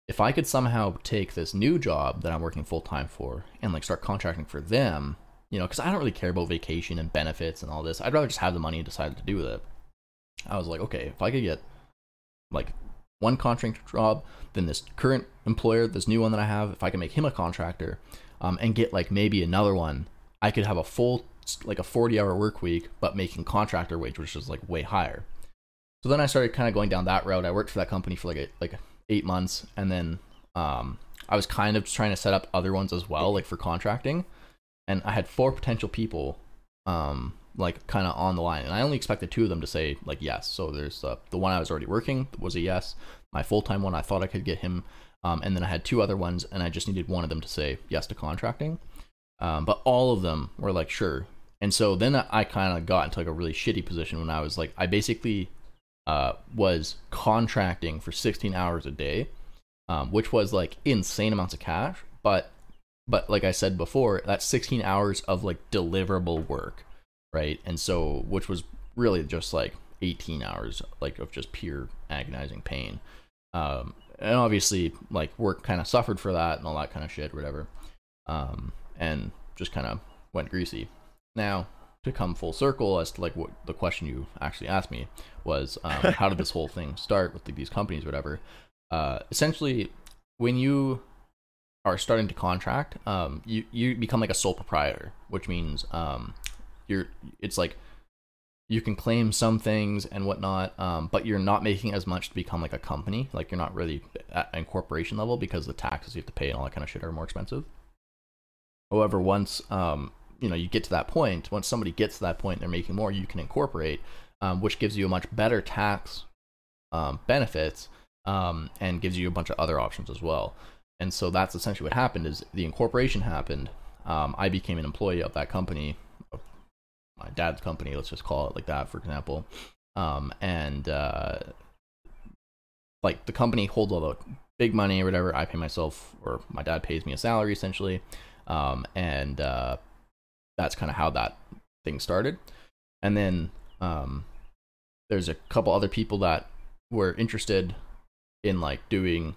Speaker 1: If I could somehow take this new job that I'm working full time for and like start contracting for them, you know, because I don't really care about vacation and benefits and all this. I'd rather just have the money and decide to do with it. I was like, okay, if I could get like one contract job, then this current employer, this new one that I have, if I can make him a contractor, um, and get like maybe another one, I could have a full like a 40 hour work week, but making contractor wage, which is like way higher. So then I started kind of going down that route. I worked for that company for like a, like eight months, and then um, I was kind of trying to set up other ones as well, like for contracting. And I had four potential people, um, like kind of on the line, and I only expected two of them to say like yes. So there's uh, the one I was already working was a yes. My full time one, I thought I could get him, um, and then I had two other ones, and I just needed one of them to say yes to contracting. Um, but all of them were like sure. And so then I kind of got into like a really shitty position when I was like I basically uh, was contracting for 16 hours a day, um, which was like insane amounts of cash. But but like I said before, that's 16 hours of like deliverable work, right? And so which was really just like 18 hours like of just pure agonizing pain. Um, and obviously like work kind of suffered for that and all that kind of shit, whatever. Um, and just kind of went greasy. Now to come full circle as to like what the question you actually asked me was um, how did this whole thing start with these companies whatever uh, essentially when you are starting to contract um, you, you become like a sole proprietor which means um, you're it's like you can claim some things and whatnot um, but you're not making as much to become like a company. Like you're not really at incorporation level because the taxes you have to pay and all that kind of shit are more expensive. However once um, you know you get to that point once somebody gets to that point they're making more you can incorporate um, which gives you a much better tax um, benefits um, and gives you a bunch of other options as well and so that's essentially what happened is the incorporation happened. Um, i became an employee of that company my dad's company let's just call it like that for example. Um, and uh, like the company holds all the big money or whatever. I pay myself or my dad pays me a salary essentially. Um, and uh, that's kind of how that thing started. And then um, there's a couple other people that were interested in like doing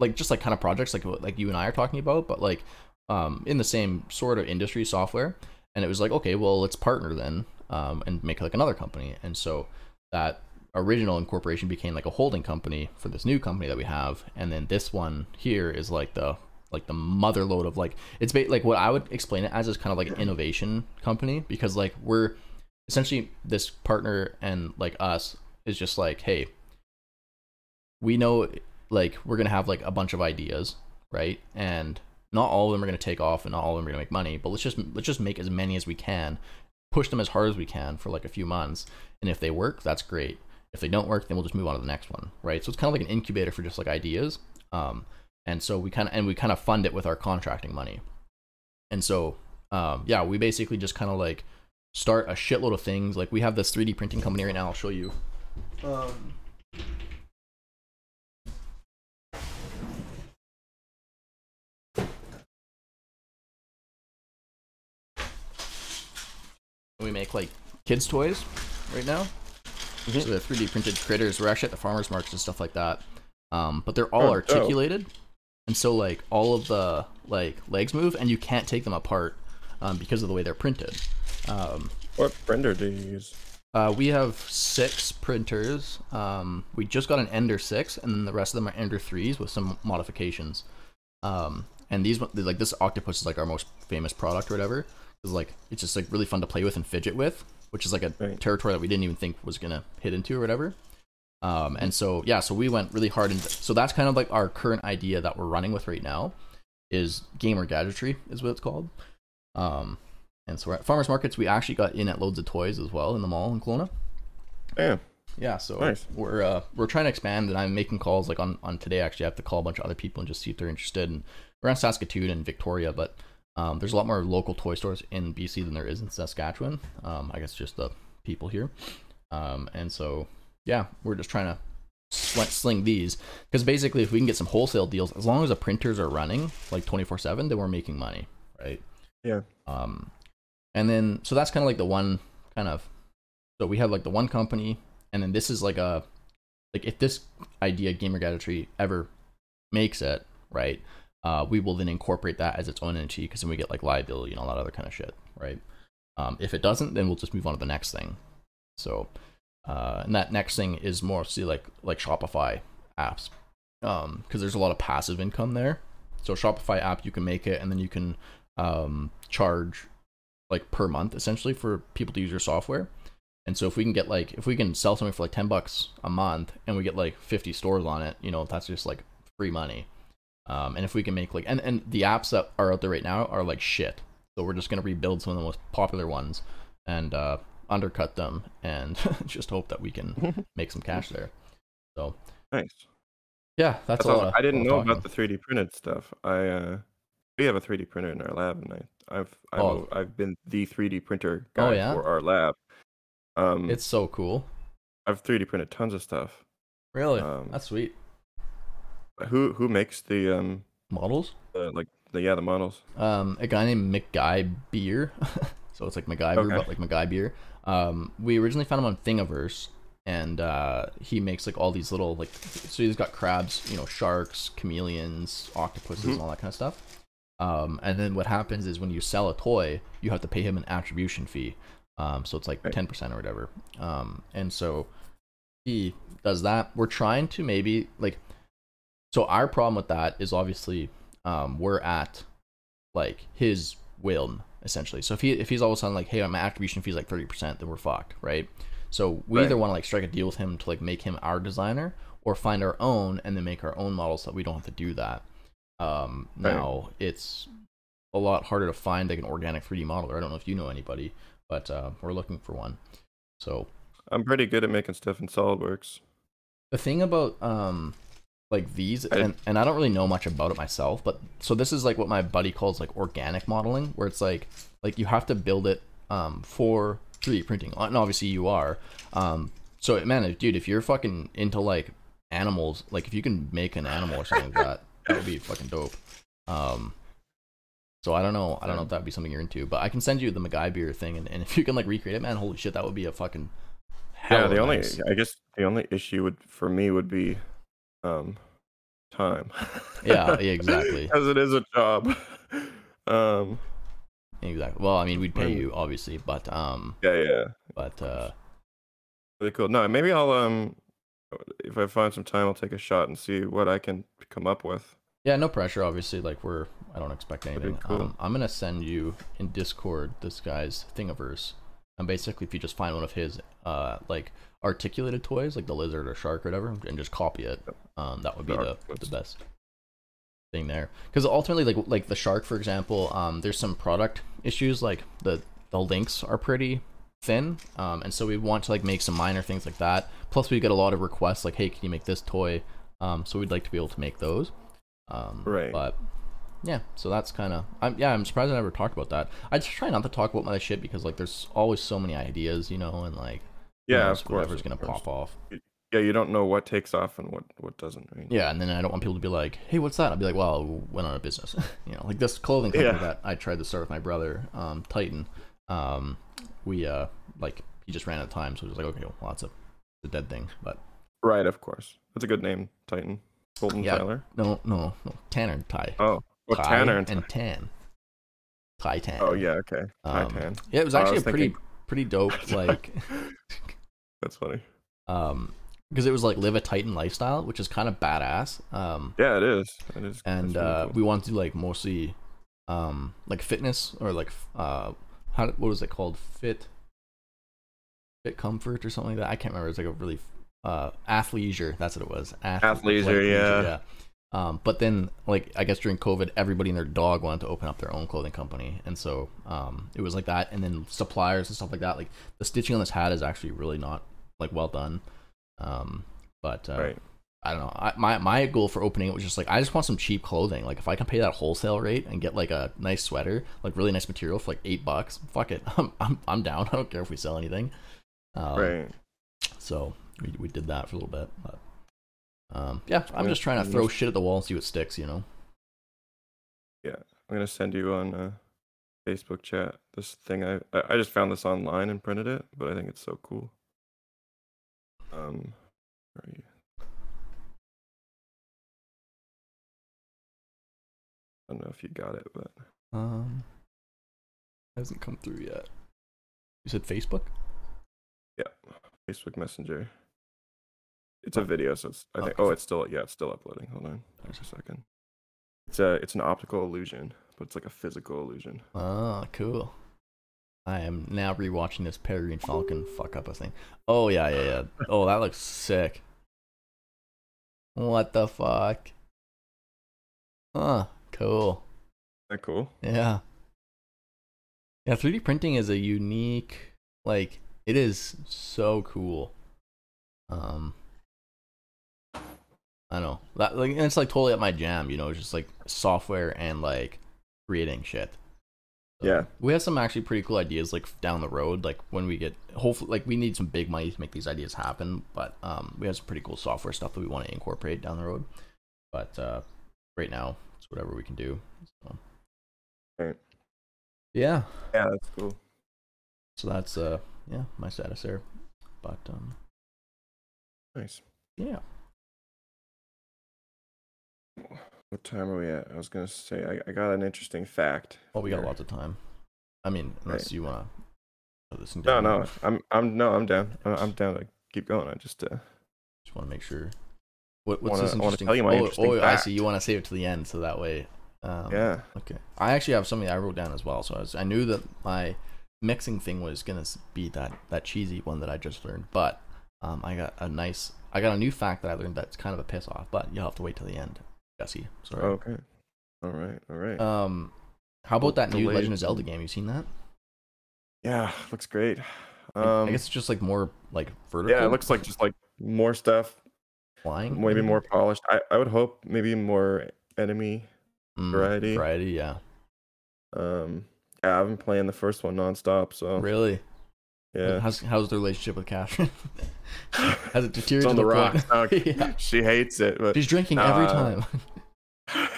Speaker 1: like just like kind of projects like what like you and I are talking about, but like um, in the same sort of industry software, and it was like, okay, well, let's partner then um, and make like another company. And so that original incorporation became like a holding company for this new company that we have, and then this one here is like the like the mother load of like it's ba- like what I would explain it as is kind of like an innovation company. Because like we're essentially this partner and like us is just like hey we know like we're gonna have like a bunch of ideas right? And not all of them are gonna take off and not all of them are gonna make money but let's just let's just make as many as we can push them as hard as we can for like a few months. And if they work that's great. If they don't work then we'll just move on to the next one right? So it's kind of like an incubator for just like ideas. Um and so we kind of and we kind of fund it with our contracting money. And so um yeah we basically just kind of like start a shitload of things. Like we have this 3d printing company right now i'll show you. Um make like kids toys right now.
Speaker 2: Mhm.
Speaker 1: so they're 3d printed critters we're actually at the farmers markets and stuff like that. Um, but they're all
Speaker 2: Oh, dope.
Speaker 1: articulated. And so like all of the like legs move and you can't take them apart um, because of the way they're printed. Um,
Speaker 2: What printer do you use?
Speaker 1: uh, we have six printers. Um, we just got an ender 6 and then the rest of them are ender 3s with some modifications. Um, and these like this octopus is like our most famous product or whatever it's like it's just like really fun to play with and fidget with which is like a
Speaker 2: Right.
Speaker 1: territory that we didn't even think was gonna hit into or whatever um, and so yeah so we went really hard into so that's kind of like our current idea that we're running with right now is gamer gadgetry is what it's called um, and so we're at farmers markets we actually got in at loads of toys as well in the mall in Kelowna
Speaker 2: Damn.
Speaker 1: yeah so
Speaker 2: Nice.
Speaker 1: we're uh we're trying to expand and i'm making calls like on on today actually i have to call a bunch of other people and just see if they're interested and we're in saskatoon and victoria but um, there's a lot more local toy stores in bc than there is in saskatchewan. Um, i guess just the people here. Um, and so yeah we're just trying to sl- sling these. Because basically if we can get some wholesale deals as long as the printers are running like 24 7 then we're making money right?
Speaker 2: Yeah.
Speaker 1: um and then so that's kind of like the one kind of so we have like the one company and then this is like a like if this idea gamer gadgetry ever makes it right uh we will then incorporate that as its own entity because then we get like liability and all that other kind of shit right? Um if it doesn't then we'll just move on to the next thing. So uh and that next thing is more see like like shopify apps um because there's a lot of passive income there. So shopify app you can make it and then you can um charge like per month essentially for people to use your software. And so if we can get like if we can sell something for like 10 bucks a month and we get like 50 stores on it you know that's just like free money um, and if we can make like and, and the apps that are out there right now are like shit so we're just going to rebuild some of the most popular ones and uh, undercut them and just hope that we can make some cash there so
Speaker 2: Nice.
Speaker 1: yeah that's,
Speaker 2: That's
Speaker 1: a lot
Speaker 2: awesome. I didn't know about the 3D printed stuff. I uh, we have a 3D printer in our lab, and I, I've I've,
Speaker 1: Oh.
Speaker 2: I've been the 3D printer guy
Speaker 1: Oh, yeah?
Speaker 2: for our lab. Um,
Speaker 1: it's so cool
Speaker 2: I've 3D printed tons of stuff.
Speaker 1: really
Speaker 2: Um,
Speaker 1: that's sweet
Speaker 2: Who who makes the um
Speaker 1: models
Speaker 2: like the yeah the models?
Speaker 1: um, a guy named McGuy Beer. so it's like MacGyver,
Speaker 2: Okay.
Speaker 1: but like McGybeer. Um, we originally found him on Thingiverse, and uh, he makes like all these little like. So he's got crabs, you know, sharks, chameleons, octopuses,
Speaker 2: Mhm.
Speaker 1: and all that kind of stuff. Um, and then what happens is when you sell a toy, you have to pay him an attribution fee. Um, so it's like
Speaker 2: Right.
Speaker 1: ten percent or whatever. Um, and so he does that. We're trying to maybe like. So our problem with that is obviously um, we're at like his will essentially. So if he if he's all of a sudden like, hey, my attribution fee is like thirty percent, then we're fucked, right? So we
Speaker 2: Right.
Speaker 1: either want to like strike a deal with him to like make him our designer, or find our own and then make our own models so that we don't have to do that. Um,
Speaker 2: Right.
Speaker 1: now it's a lot harder to find like an organic 3D modeler. I don't know if you know anybody, but uh, we're looking for one. So
Speaker 2: I'm pretty good at making stuff in SolidWorks.
Speaker 1: the thing about um like these and, and i don't really know much about it myself but so this is like what my buddy calls like organic modeling where it's like like you have to build it um for 3d printing and obviously you are um so man dude if you're fucking into like animals like if you can make an animal or something like that that would be fucking dope um so I don't know. I don't know if that'd be something you're into, but I can send you the beer thing, and, and if you can like recreate it, man, holy shit, that would be a fucking.
Speaker 2: Yeah, the only. I guess the only issue would for me would be um time.
Speaker 1: Yeah, yeah, exactly.
Speaker 2: Because it is a job. Um,
Speaker 1: Exactly. Well, I mean, we'd pay you obviously, but um,
Speaker 2: yeah, yeah,
Speaker 1: but uh,
Speaker 2: really cool. No, maybe I'll um, if I find some time, I'll take a shot and see what I can come up with.
Speaker 1: yeah, no pressure. Obviously, like we're, I don't expect anything.
Speaker 2: cool.
Speaker 1: Um, I'm gonna send you in Discord this guy's Thingiverse, and basically, if you just find one of his uh like articulated toys, like the lizard or shark or whatever, and just copy it, um, that would be
Speaker 2: The
Speaker 1: the best thing there. Because ultimately, like like the shark, for example, um, there's some product issues. Like the the links are pretty thin, um, and so we want to like make some minor things like that. Plus, we get a lot of requests like, "Hey, can you make this toy?" Um, so we'd like to be able to make those. Um,
Speaker 2: Right.
Speaker 1: But yeah, so that's kind of I'm yeah I'm surprised I never talked about that. I just try not to talk about my shit because like there's always so many ideas, you know, and like
Speaker 2: Yeah, of course.
Speaker 1: whatever's gonna
Speaker 2: course.
Speaker 1: pop off.
Speaker 2: Yeah, you don't know what takes off and what what doesn't. Right?
Speaker 1: Yeah, and then I don't want people to be like, "Hey, what's that?" I'll be like, "Well, we went on a business." you know, like this clothing company
Speaker 2: Yeah.
Speaker 1: that I tried to start with my brother, um, Titan. Um, we uh, like he just ran out of time, so he was like, "Okay, well, that's a, a dead thing." But
Speaker 2: Right, of course. That's a good name, Titan. Golden
Speaker 1: Yeah.
Speaker 2: Tyler.
Speaker 1: no, no, no, Tanner and Ty.
Speaker 2: Oh, oh
Speaker 1: Ty
Speaker 2: Tanner and,
Speaker 1: and Tan. Titan.
Speaker 2: Oh yeah, okay.
Speaker 1: Um,
Speaker 2: Titan.
Speaker 1: Yeah, it was
Speaker 2: Oh,
Speaker 1: actually
Speaker 2: was
Speaker 1: a pretty pretty dope like
Speaker 2: That's funny.
Speaker 1: um because it was like live a Titan lifestyle, which is kind of badass. Um
Speaker 2: Yeah, it is. It is.
Speaker 1: and
Speaker 2: really
Speaker 1: uh
Speaker 2: cool.
Speaker 1: we wanted to like mostly um like fitness or like uh how what was it called fit fit comfort or something like that i can't remember it's like a really uh athleisure that's what it was Ath-
Speaker 2: Athleisure, yeah.
Speaker 1: Um but then like i guess during covid everybody and their dog wanted to open up their own clothing company and so um it was like that and then suppliers and stuff like that like the stitching on this hat is actually really not like well done um but uh,
Speaker 2: right.
Speaker 1: I don't know. I, my my goal for opening it was just like I just want some cheap clothing. Like if I can pay that wholesale rate and get like a nice sweater, like really nice material for like eight bucks, fuck it, I'm I'm, I'm down. I don't care if we sell anything. Um,
Speaker 2: right.
Speaker 1: So we we did that for a little bit, but um, yeah, I'm
Speaker 2: Yeah,
Speaker 1: just trying to throw
Speaker 2: this-
Speaker 1: shit at the wall and see what sticks. You know.
Speaker 2: Yeah, I'm gonna send you on uh, Facebook chat this thing. I I I just found this online and printed it, but I think it's so cool. Um, where are you? I don't know if you got it, but
Speaker 1: Um, hasn't come through yet. You said Facebook?
Speaker 2: yeah, Facebook Messenger. It's a video, so it's. I think. Oh, it's still. Yeah, it's still uploading. Hold on, just a second. It's a. It's an optical illusion, but it's like a physical illusion.
Speaker 1: Oh, cool. I am now rewatching this Peregrine Falcon fuck up a thing. Oh yeah, yeah, yeah. Oh, that looks sick. What the fuck? Huh, cool.
Speaker 2: Isn't that cool?
Speaker 1: Yeah. Yeah, 3D printing is a unique like it is so cool. Um I know. That like and it's like totally up my jam, you know, just like software and like creating shit.
Speaker 2: Yeah.
Speaker 1: We have some actually pretty cool ideas like down the road, like when we get hopefully like we need some big money to make these ideas happen, but um we have some pretty cool software stuff that we want to incorporate down the road. But uh right now it's whatever we can do. So
Speaker 2: Right.
Speaker 1: Yeah.
Speaker 2: Yeah, that's cool.
Speaker 1: So that's uh yeah, my status there. But um
Speaker 2: Nice.
Speaker 1: yeah.
Speaker 2: What time are we at? I was gonna say I, I got an interesting fact.
Speaker 1: Well we got
Speaker 2: here.
Speaker 1: lots of time. I mean, unless
Speaker 2: Right.
Speaker 1: you wanna in
Speaker 2: No, no. I'm I'm no, I'm down. I'm down to keep going. I just uh,
Speaker 1: just wanna make sure. What what's
Speaker 2: Wanna-
Speaker 1: this
Speaker 2: I
Speaker 1: interesting
Speaker 2: tell you my
Speaker 1: oh,
Speaker 2: interesting
Speaker 1: oh I see, you wanna save it to the end so that way um
Speaker 2: yeah.
Speaker 1: Okay. I actually have something I wrote down as well. So I, was, I knew that my mixing thing was gonna be that that cheesy one that I just learned, but um, I got a nice, I got a new fact that I learned that's kind of a piss off, but you'll have to wait till the end, Jesse. Sorry.
Speaker 2: Okay. All right. All right.
Speaker 1: Um, how about that new
Speaker 2: Delayed.
Speaker 1: Legend of Zelda game? You seen that?
Speaker 2: yeah, looks great.
Speaker 1: I-
Speaker 2: Um,
Speaker 1: I guess it's just like more like vertical.
Speaker 2: yeah, it looks like just like more stuff,
Speaker 1: flying.
Speaker 2: maybe more polished. I I would hope maybe more enemy.
Speaker 1: Mm,
Speaker 2: variety.
Speaker 1: Variety, yeah.
Speaker 2: Um, yeah, I've been playing the first one nonstop, so
Speaker 1: Really?
Speaker 2: Yeah.
Speaker 1: How's how's the relationship with Catherine? Has it
Speaker 2: It's
Speaker 1: deteriorated
Speaker 2: on the
Speaker 1: to
Speaker 2: rocks. now.
Speaker 1: yeah.
Speaker 2: She hates it, but
Speaker 1: She's drinking every
Speaker 2: Uh,
Speaker 1: time.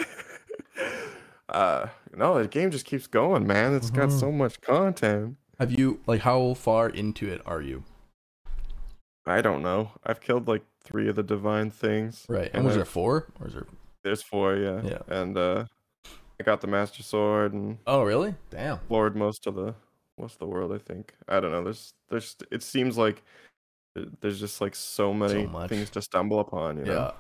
Speaker 2: uh, no, the game just keeps going, man. It's got
Speaker 1: Mhm.
Speaker 2: so much content.
Speaker 1: Have you like how far into it are you?
Speaker 2: I don't know. I've killed like three of the divine things.
Speaker 1: Right. And
Speaker 2: And
Speaker 1: was there four or is there?
Speaker 2: There's four, yeah.
Speaker 1: Yeah.
Speaker 2: And uh, I got the Master Sword and
Speaker 1: Oh, really? Damn.
Speaker 2: explored most of the of the world. I think. I don't know. There's there's it seems like there's just like so many
Speaker 1: much.
Speaker 2: things to stumble upon. You know?
Speaker 1: Yeah.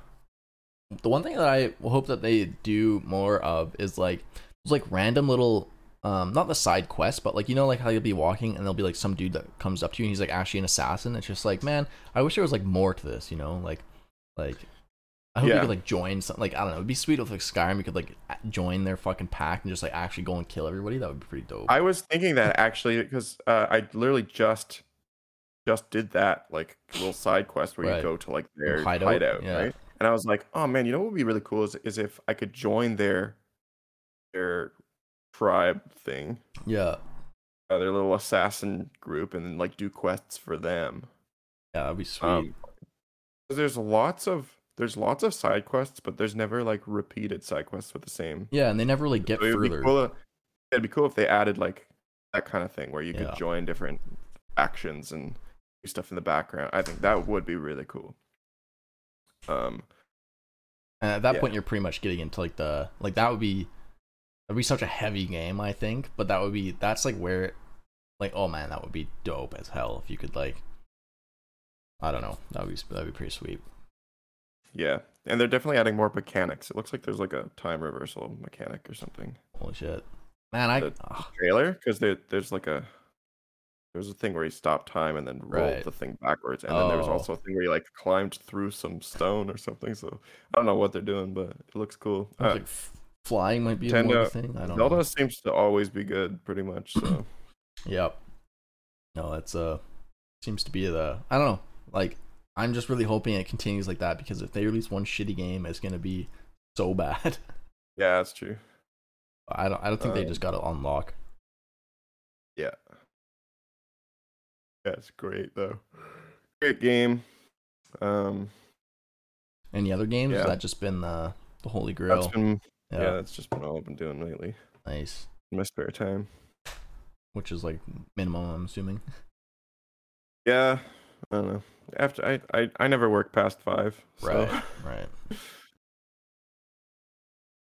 Speaker 1: The one thing that I hope that they do more of is like there's like random little um not the side quest but like you know like how you'll be walking and there'll be like some dude that comes up to you and he's like actually an assassin. It's just like, man, I wish there was like more to this, you know? Like like I hope you could like join something. like I don't know, it'd be sweet if like Skyrim you could like join their fucking pack and just like actually go and kill everybody. That would be pretty dope.
Speaker 2: I was thinking that actually because uh, I literally just just did that like little side quest where
Speaker 1: Right.
Speaker 2: you go to like their
Speaker 1: hideout,
Speaker 2: hideout,
Speaker 1: yeah.
Speaker 2: right? And I was like, oh man, you know what would be really cool is is if I could join their their tribe thing,
Speaker 1: yeah.
Speaker 2: uh, their little assassin group, and then like do quests for them.
Speaker 1: Yeah, that'd be sweet.
Speaker 2: Um, there's lots of there's lots of side quests, but there's never like repeated side quests with the same.
Speaker 1: yeah, and they never really get
Speaker 2: So it'd be
Speaker 1: further.
Speaker 2: cool. to- It'd be cool if they added like that kind of thing where you
Speaker 1: Yeah.
Speaker 2: could join different actions and do stuff in the background. I think that would be really cool. Um,
Speaker 1: And at that
Speaker 2: Yeah.
Speaker 1: point, you're pretty much getting into like the like that would be that'd be such a heavy game, I think. But that would be that's like where like oh man, that would be dope as hell if you could like I don't know, that would be that'd be pretty sweet.
Speaker 2: Yeah, and they're definitely adding more mechanics. It looks like there's like a time reversal mechanic or something.
Speaker 1: Holy shit, man! I
Speaker 2: The- Trailer because there, there's like a there's a thing where you stop time and then rolled
Speaker 1: Right.
Speaker 2: the thing backwards, and then there was
Speaker 1: Oh.
Speaker 2: also a thing where you like climbed through some stone or something. So I don't know what they're doing, but it looks cool. Uh,
Speaker 1: like flying might be a a thing. I don't
Speaker 2: Zelda
Speaker 1: know.
Speaker 2: seems to always be good, pretty much. So
Speaker 1: Yep. No, it's uh seems to be the I don't know. Like I'm just really hoping it continues like that because if they release one shitty game, it's gonna be so bad.
Speaker 2: yeah, that's true.
Speaker 1: I don't I don't think they
Speaker 2: Um,
Speaker 1: just got to unlock.
Speaker 2: Yeah. That's great though. Great game. Um
Speaker 1: Any other games? Has
Speaker 2: Yeah.
Speaker 1: that just been the the holy grail?
Speaker 2: that's been
Speaker 1: yeah,
Speaker 2: yeah. that's just been all I've been doing lately.
Speaker 1: nice.
Speaker 2: In my spare time.
Speaker 1: Which is like minimum, I'm assuming.
Speaker 2: Yeah. I don't know. After I I, I never work past five. So
Speaker 1: Right, right.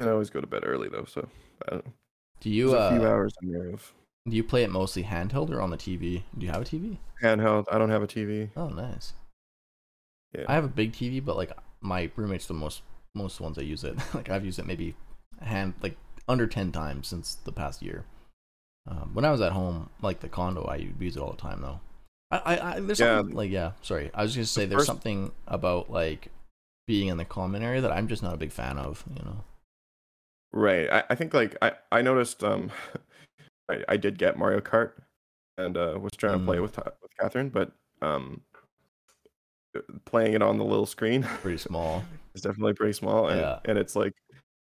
Speaker 2: I always go to bed early though, so I don't know.
Speaker 1: Do you
Speaker 2: There's a few
Speaker 1: uh
Speaker 2: hours in there of
Speaker 1: do you play it mostly handheld or on the TV? Do you have a TV?
Speaker 2: handheld. I don't have a TV.
Speaker 1: Oh, nice.
Speaker 2: Yeah.
Speaker 1: I have a big TV, but like my roommate's the most most ones I use it. like I've used it maybe hand like under ten times since the past year. Um, when I was at home, like the condo, I would use it all the time though. I, I, there's
Speaker 2: Yeah.
Speaker 1: something like yeah. Sorry, I was gonna say
Speaker 2: The
Speaker 1: there's
Speaker 2: first-
Speaker 1: something about like being in the common area that I'm just not a big fan of. You know.
Speaker 2: Right. I, I think like I, I noticed um I, I did get Mario Kart and uh was trying to play
Speaker 1: Mm.
Speaker 2: with with Catherine, but um playing it on the little screen
Speaker 1: Pretty small.
Speaker 2: it's definitely pretty small and
Speaker 1: Yeah.
Speaker 2: and it's like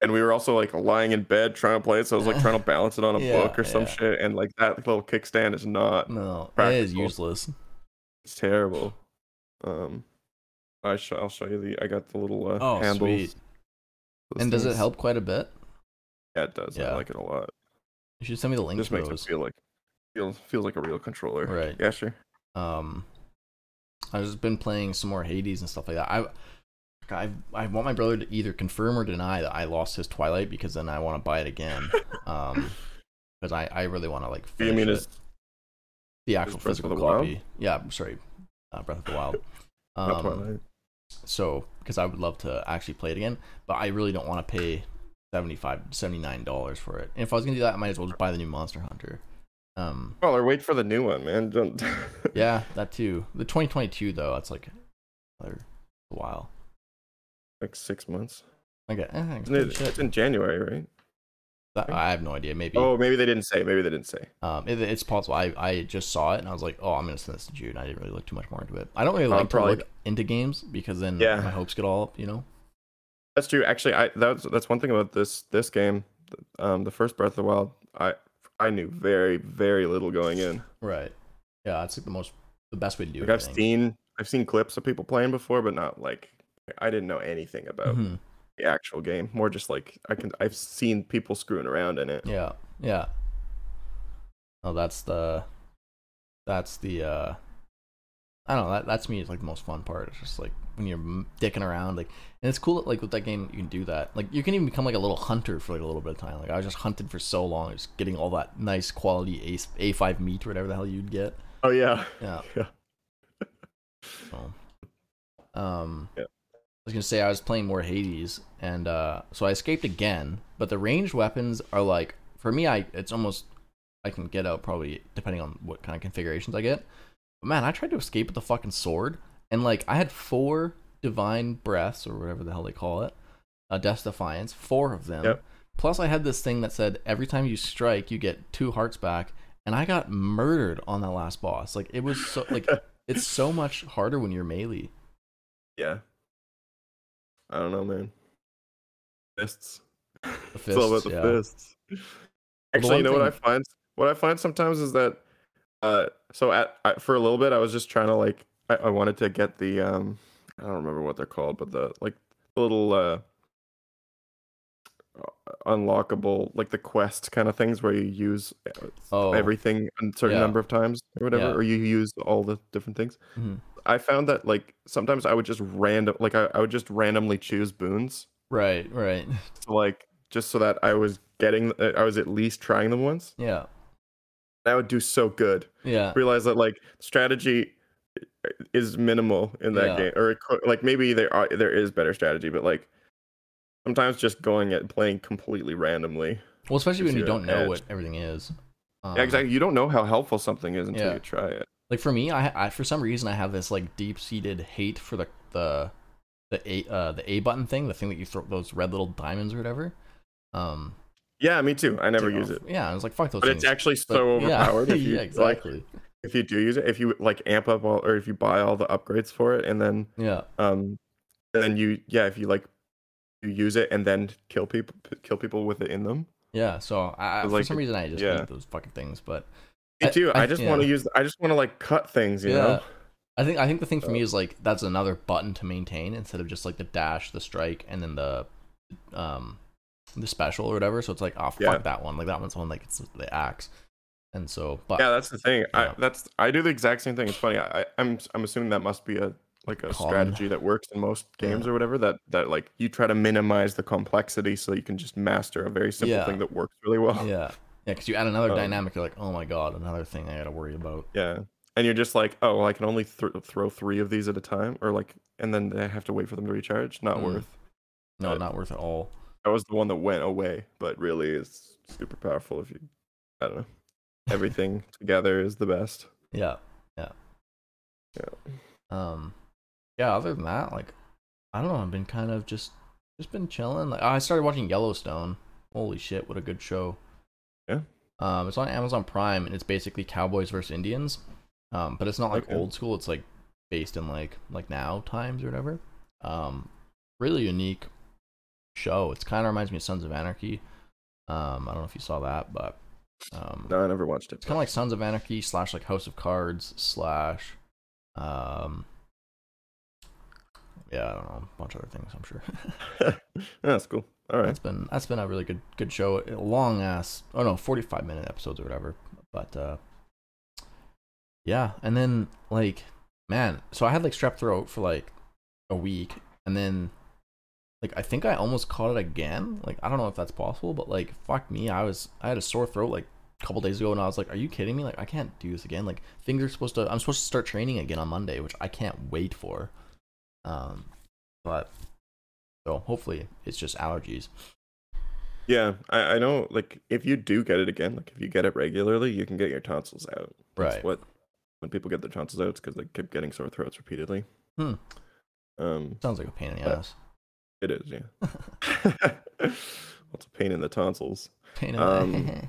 Speaker 2: and we were also like lying in bed trying to play it, so I was like trying to balance it on a
Speaker 1: Yeah,
Speaker 2: book or some
Speaker 1: yeah.
Speaker 2: shit, and like that little kickstand is not
Speaker 1: No, it is useless.
Speaker 2: it's terrible. Um I sh- I'll show you the I got the little uh,
Speaker 1: Oh,
Speaker 2: handles.
Speaker 1: sweet. And does it help quite a bit?
Speaker 2: Yeah, it does.
Speaker 1: Yeah.
Speaker 2: I like it a lot.
Speaker 1: You should send me the link to
Speaker 2: makes
Speaker 1: those.
Speaker 2: it feel like feels feels like a real controller.
Speaker 1: Right.
Speaker 2: Yeah, sure.
Speaker 1: um I've just been playing some more Hades and stuff like that. I I I want my brother to either confirm or deny that I lost his Twilight because then I want to buy it again. Um because I, I really want to like
Speaker 2: you
Speaker 1: finish
Speaker 2: mean
Speaker 1: it.
Speaker 2: is
Speaker 1: the actual
Speaker 2: Breath of
Speaker 1: physical
Speaker 2: the Wild?
Speaker 1: copy. Yeah, I'm sorry. Uh, Breath of the Wild. Um,
Speaker 2: Twilight?
Speaker 1: so because I would love to actually play it again, but I really don't want to pay 75 79 dollars for it. And if I was gonna do that, I might as well just buy the new Monster Hunter. Um,
Speaker 2: Well, or wait for the new one, man. Don't.
Speaker 1: yeah, that too. The 2022 though, that's like another a while.
Speaker 2: Like six months.
Speaker 1: Okay, eh,
Speaker 2: Isn't it- It's in January, right?
Speaker 1: That- I have no idea. Maybe.
Speaker 2: Oh, maybe they didn't say. Maybe they didn't say.
Speaker 1: Um, it, it's possible. I, I just saw it and I was like, oh, I'm gonna send this to Jude. I didn't really look too much more into it. I don't really
Speaker 2: Uh,
Speaker 1: like
Speaker 2: probably-
Speaker 1: to look into games because then
Speaker 2: Yeah.
Speaker 1: my hopes get all up. You know.
Speaker 2: That's true. Actually, I that's that's one thing about this this game. Um, the first Breath of the Wild, I I knew very very little going in.
Speaker 1: Right. Yeah, that's like the most the best way to do
Speaker 2: Like
Speaker 1: it. I
Speaker 2: I've
Speaker 1: think.
Speaker 2: seen I've seen clips of people playing before, but not like I didn't know anything about
Speaker 1: Mhm.
Speaker 2: the actual game. More just like I can I've seen people screwing around in it.
Speaker 1: Yeah. Yeah. Oh, that's the that's the uh I don't know. That, that's me. It's like the most fun part. It's just like when you're dicking around, like, and it's cool. That, like with that game, you can do that. Like you can even become like a little hunter for like a little bit of time. Like I was just hunted for so long, just getting all that nice quality A A five meat or whatever the hell you'd get.
Speaker 2: Oh yeah.
Speaker 1: Yeah.
Speaker 2: Yeah.
Speaker 1: So, um,
Speaker 2: Yeah.
Speaker 1: I was gonna say I was playing more Hades, and uh, so I escaped again. But the ranged weapons are like for me, I it's almost I can get out probably depending on what kind of configurations I get. But man, I tried to escape with the fucking sword, and like I had four divine breaths or whatever the hell they call it, a death defiance, four of them.
Speaker 2: Yep.
Speaker 1: Plus, I had this thing that said every time you strike, you get two hearts back, and I got murdered on that last boss. Like it was so like it's so much harder when you're melee.
Speaker 2: Yeah. I don't know, man. Fists.
Speaker 1: The
Speaker 2: it's all about
Speaker 1: fists,
Speaker 2: the
Speaker 1: yeah.
Speaker 2: fists. Actually,
Speaker 1: one
Speaker 2: you know what I find? What I find sometimes is that, uh, so at I, for a little bit, I was just trying to like, I, I wanted to get the um, I don't remember what they're called, but the like the little uh, unlockable like the quest kind of things where you use uh,
Speaker 1: Oh,
Speaker 2: everything a certain
Speaker 1: yeah.
Speaker 2: number of times or whatever,
Speaker 1: Yeah.
Speaker 2: or you use all the different things.
Speaker 1: Mhm.
Speaker 2: I found that like sometimes I would just random like I, I would just randomly choose boons
Speaker 1: right, right.
Speaker 2: so like just so that I was getting uh, I was at least trying them once.
Speaker 1: Yeah,
Speaker 2: That would do so good.
Speaker 1: yeah,
Speaker 2: Realize that like strategy is minimal in that
Speaker 1: Yeah.
Speaker 2: game, or like maybe there are there is better strategy, but like sometimes just going at playing completely randomly.
Speaker 1: Well, especially when you
Speaker 2: you
Speaker 1: don't know
Speaker 2: edge.
Speaker 1: what everything is. Um,
Speaker 2: yeah, exactly. You don't know how helpful something is until
Speaker 1: yeah.
Speaker 2: you try it.
Speaker 1: Like for me, I, I for some reason I have this like deep seated hate for the the the A uh the A button thing, the thing that you throw those red little diamonds or whatever. Um,
Speaker 2: Yeah, me too. I never use
Speaker 1: know,
Speaker 2: it,
Speaker 1: Yeah, I was like, fuck those
Speaker 2: but
Speaker 1: things.
Speaker 2: it's actually
Speaker 1: But,
Speaker 2: so
Speaker 1: yeah,
Speaker 2: overpowered. If you
Speaker 1: yeah,
Speaker 2: like,
Speaker 1: exactly.
Speaker 2: if you do use it, if you like amp up all, or if you buy all the upgrades for it, and then
Speaker 1: yeah,
Speaker 2: um, and then you yeah, if you like you use it and then kill people kill people with it in them.
Speaker 1: yeah. So I, I- for some reason I just
Speaker 2: yeah.
Speaker 1: hate those fucking things. But
Speaker 2: Me
Speaker 1: I-
Speaker 2: too. I,
Speaker 1: I-
Speaker 2: just
Speaker 1: yeah.
Speaker 2: want to use. I just want to like cut things. You
Speaker 1: Yeah.
Speaker 2: know.
Speaker 1: I think I think the thing for me is like that's another button to maintain instead of just like the dash, the strike, and then the um the special or whatever. So it's like, oh fuck
Speaker 2: Yeah.
Speaker 1: that one. Like that one's one like it's the axe. And so, but
Speaker 2: Yeah, that's the thing.
Speaker 1: Yeah.
Speaker 2: I that's I do the exact same thing. It's funny. I, I'm I'm assuming that must be a like a
Speaker 1: Common.
Speaker 2: strategy that works in most games
Speaker 1: Yeah.
Speaker 2: or whatever. That that like you try to minimize the complexity so you can just master a very simple thing that works really well.
Speaker 1: yeah, yeah, because you add another
Speaker 2: Um,
Speaker 1: dynamic, you're like, oh my god, another thing I got to worry about.
Speaker 2: Yeah. And you're just like, oh, well, I can only th- throw three of these at a time, or like, and then I have to wait for them to recharge. Not
Speaker 1: Mm.
Speaker 2: worth.
Speaker 1: No,
Speaker 2: Right.
Speaker 1: not worth it all.
Speaker 2: That was the one that went away, but really is super powerful if you. I don't know. Everything together is the best.
Speaker 1: Yeah, yeah,
Speaker 2: Yeah.
Speaker 1: Um, yeah. Other than that, like, I don't know. I've been kind of just just been chilling. Like, I started watching Yellowstone. Holy shit, what a good show.
Speaker 2: Yeah.
Speaker 1: Um, it's on Amazon Prime, and it's basically cowboys versus Indians. Um, but it's not like
Speaker 2: Okay.
Speaker 1: old school. It's like based in like like now times or whatever. Um, really unique show. It's kind of reminds me of Sons of Anarchy. Um, I don't know if you saw that, but um,
Speaker 2: No, I never watched it.
Speaker 1: it's kind of like Sons of Anarchy slash like House of Cards slash, um, yeah, I don't know, a bunch of other things. I'm sure.
Speaker 2: That's cool. All right.
Speaker 1: That's been that's been a really good good show. A long ass, oh no, 45 minute episodes or whatever. But uh, yeah, and then like man, so I had like strep throat for like a week, and then like I think I almost caught it again. Like I don't know if that's possible, but like fuck me, I was I had a sore throat like a couple days ago, and I was like, are you kidding me? Like I can't do this again. Like things are supposed to, I'm supposed to start training again on Monday, which I can't wait for. Um, but so hopefully it's just allergies.
Speaker 2: Yeah, I, I know. Like, if you do get it again, like if you get it regularly, you can get your tonsils out. That's
Speaker 1: Right.
Speaker 2: What when people get their tonsils out, it's because they keep getting sore throats repeatedly.
Speaker 1: Hmm.
Speaker 2: Um,
Speaker 1: Sounds like a pain in the
Speaker 2: Uh,
Speaker 1: ass.
Speaker 2: it is. Yeah. What's a pain in the tonsils?
Speaker 1: Pain in
Speaker 2: um,
Speaker 1: the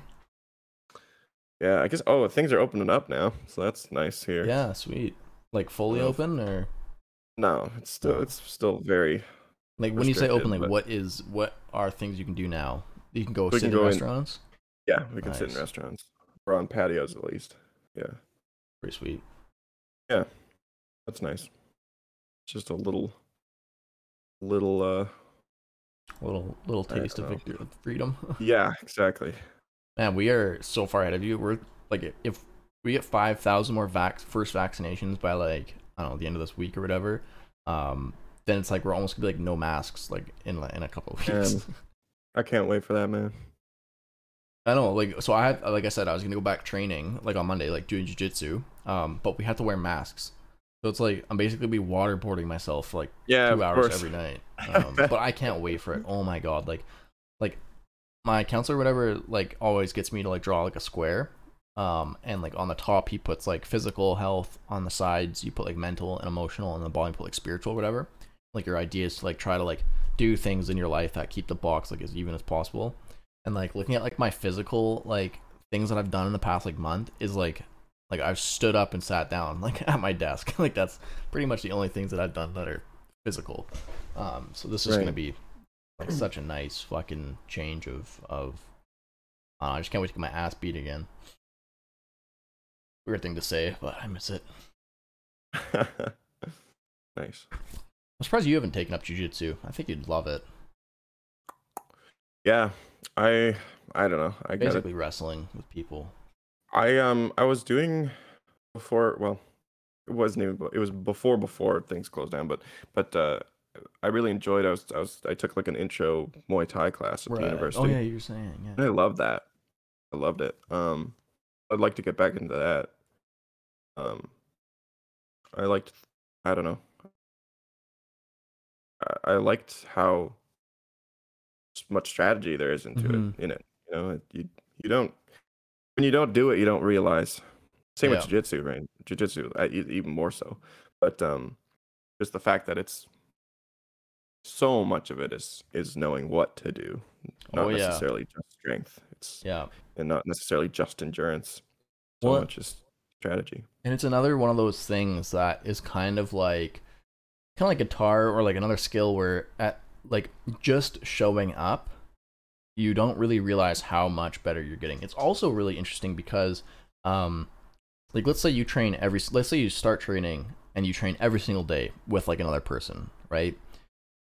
Speaker 2: Yeah, I guess. Oh, things are opening up now, so that's nice here.
Speaker 1: Yeah, sweet. Like fully
Speaker 2: Well,
Speaker 1: open or
Speaker 2: No, it's still
Speaker 1: Oh.
Speaker 2: it's still very.
Speaker 1: Like when you say
Speaker 2: restricted,
Speaker 1: open, like
Speaker 2: but-
Speaker 1: what is what are things you can do now? You can go
Speaker 2: We
Speaker 1: sit
Speaker 2: can
Speaker 1: in
Speaker 2: go in-
Speaker 1: restaurants.
Speaker 2: Yeah, we can sit in
Speaker 1: Nice.
Speaker 2: restaurants or on patios at least. Yeah,
Speaker 1: Pretty sweet.
Speaker 2: Yeah, that's nice. Just a little, little. uh
Speaker 1: Little little taste of victory, of freedom.
Speaker 2: Yeah, exactly.
Speaker 1: Man, we are so far ahead of you. We're like if we get five thousand more vac first vaccinations by like I don't know the end of this week or whatever, um, then it's like we're almost gonna be like no masks like in in a couple of weeks.
Speaker 2: Man. I can't wait for that, man.
Speaker 1: I know, like so I had like I said, I was gonna go back training like on Monday, like doing jujitsu. Um, but we have to wear masks. So it's like I'm basically be waterboarding myself like
Speaker 2: Yeah,
Speaker 1: two hours
Speaker 2: course.
Speaker 1: every night. Um, but I can't wait for it. Oh my god, like like my counselor, or whatever, like always gets me to like draw like a square. Um, and like on the top he puts like physical health. On the sides you put like mental and emotional, and the bottom you put like spiritual, whatever. Like your ideas to like try to like do things in your life that keep the box like as even as possible. And like looking at like my physical like things that I've done in the past like month is like like I've stood up and sat down like at my desk. like that's pretty much the only things that I've done that are physical. Um, so this is
Speaker 2: Right.
Speaker 1: gonna be like such a nice fucking change of of. Uh, I just can't wait to get my ass beat again. Weird thing to say, but I miss it.
Speaker 2: nice.
Speaker 1: I'm surprised you haven't taken up jujitsu. I think you'd love it.
Speaker 2: Yeah, I I don't know. I.
Speaker 1: Basically, wrestling with people.
Speaker 2: I um I was doing before. Well, it wasn't even. It was before before things closed down. But but uh, I really enjoyed. I was I was I took like an intro Muay Thai class at the university.
Speaker 1: Oh yeah, you're saying
Speaker 2: And. I loved that. I loved it. Um, I'd like to get back into that. Um, I liked. I don't know. I, liked how much strategy there is into
Speaker 1: Mhm.
Speaker 2: it. In it, you know, you you don't when you don't do it, you don't realize. Same with
Speaker 1: Yeah.
Speaker 2: jiu-jitsu, right? Jiu-jitsu, I- e- even more so. But um, just the fact that it's so much of it is is knowing what to do, not
Speaker 1: Oh, yeah.
Speaker 2: necessarily just strength. It's
Speaker 1: Yeah.
Speaker 2: and not necessarily just endurance. So
Speaker 1: Well,
Speaker 2: much is strategy.
Speaker 1: And it's another one of those things that is kind of like kind of like guitar or like another skill where at like just showing up you don't really realize how much better you're getting. It's also really interesting because um like let's say you train every let's say you start training and you train every single day with like another person, right?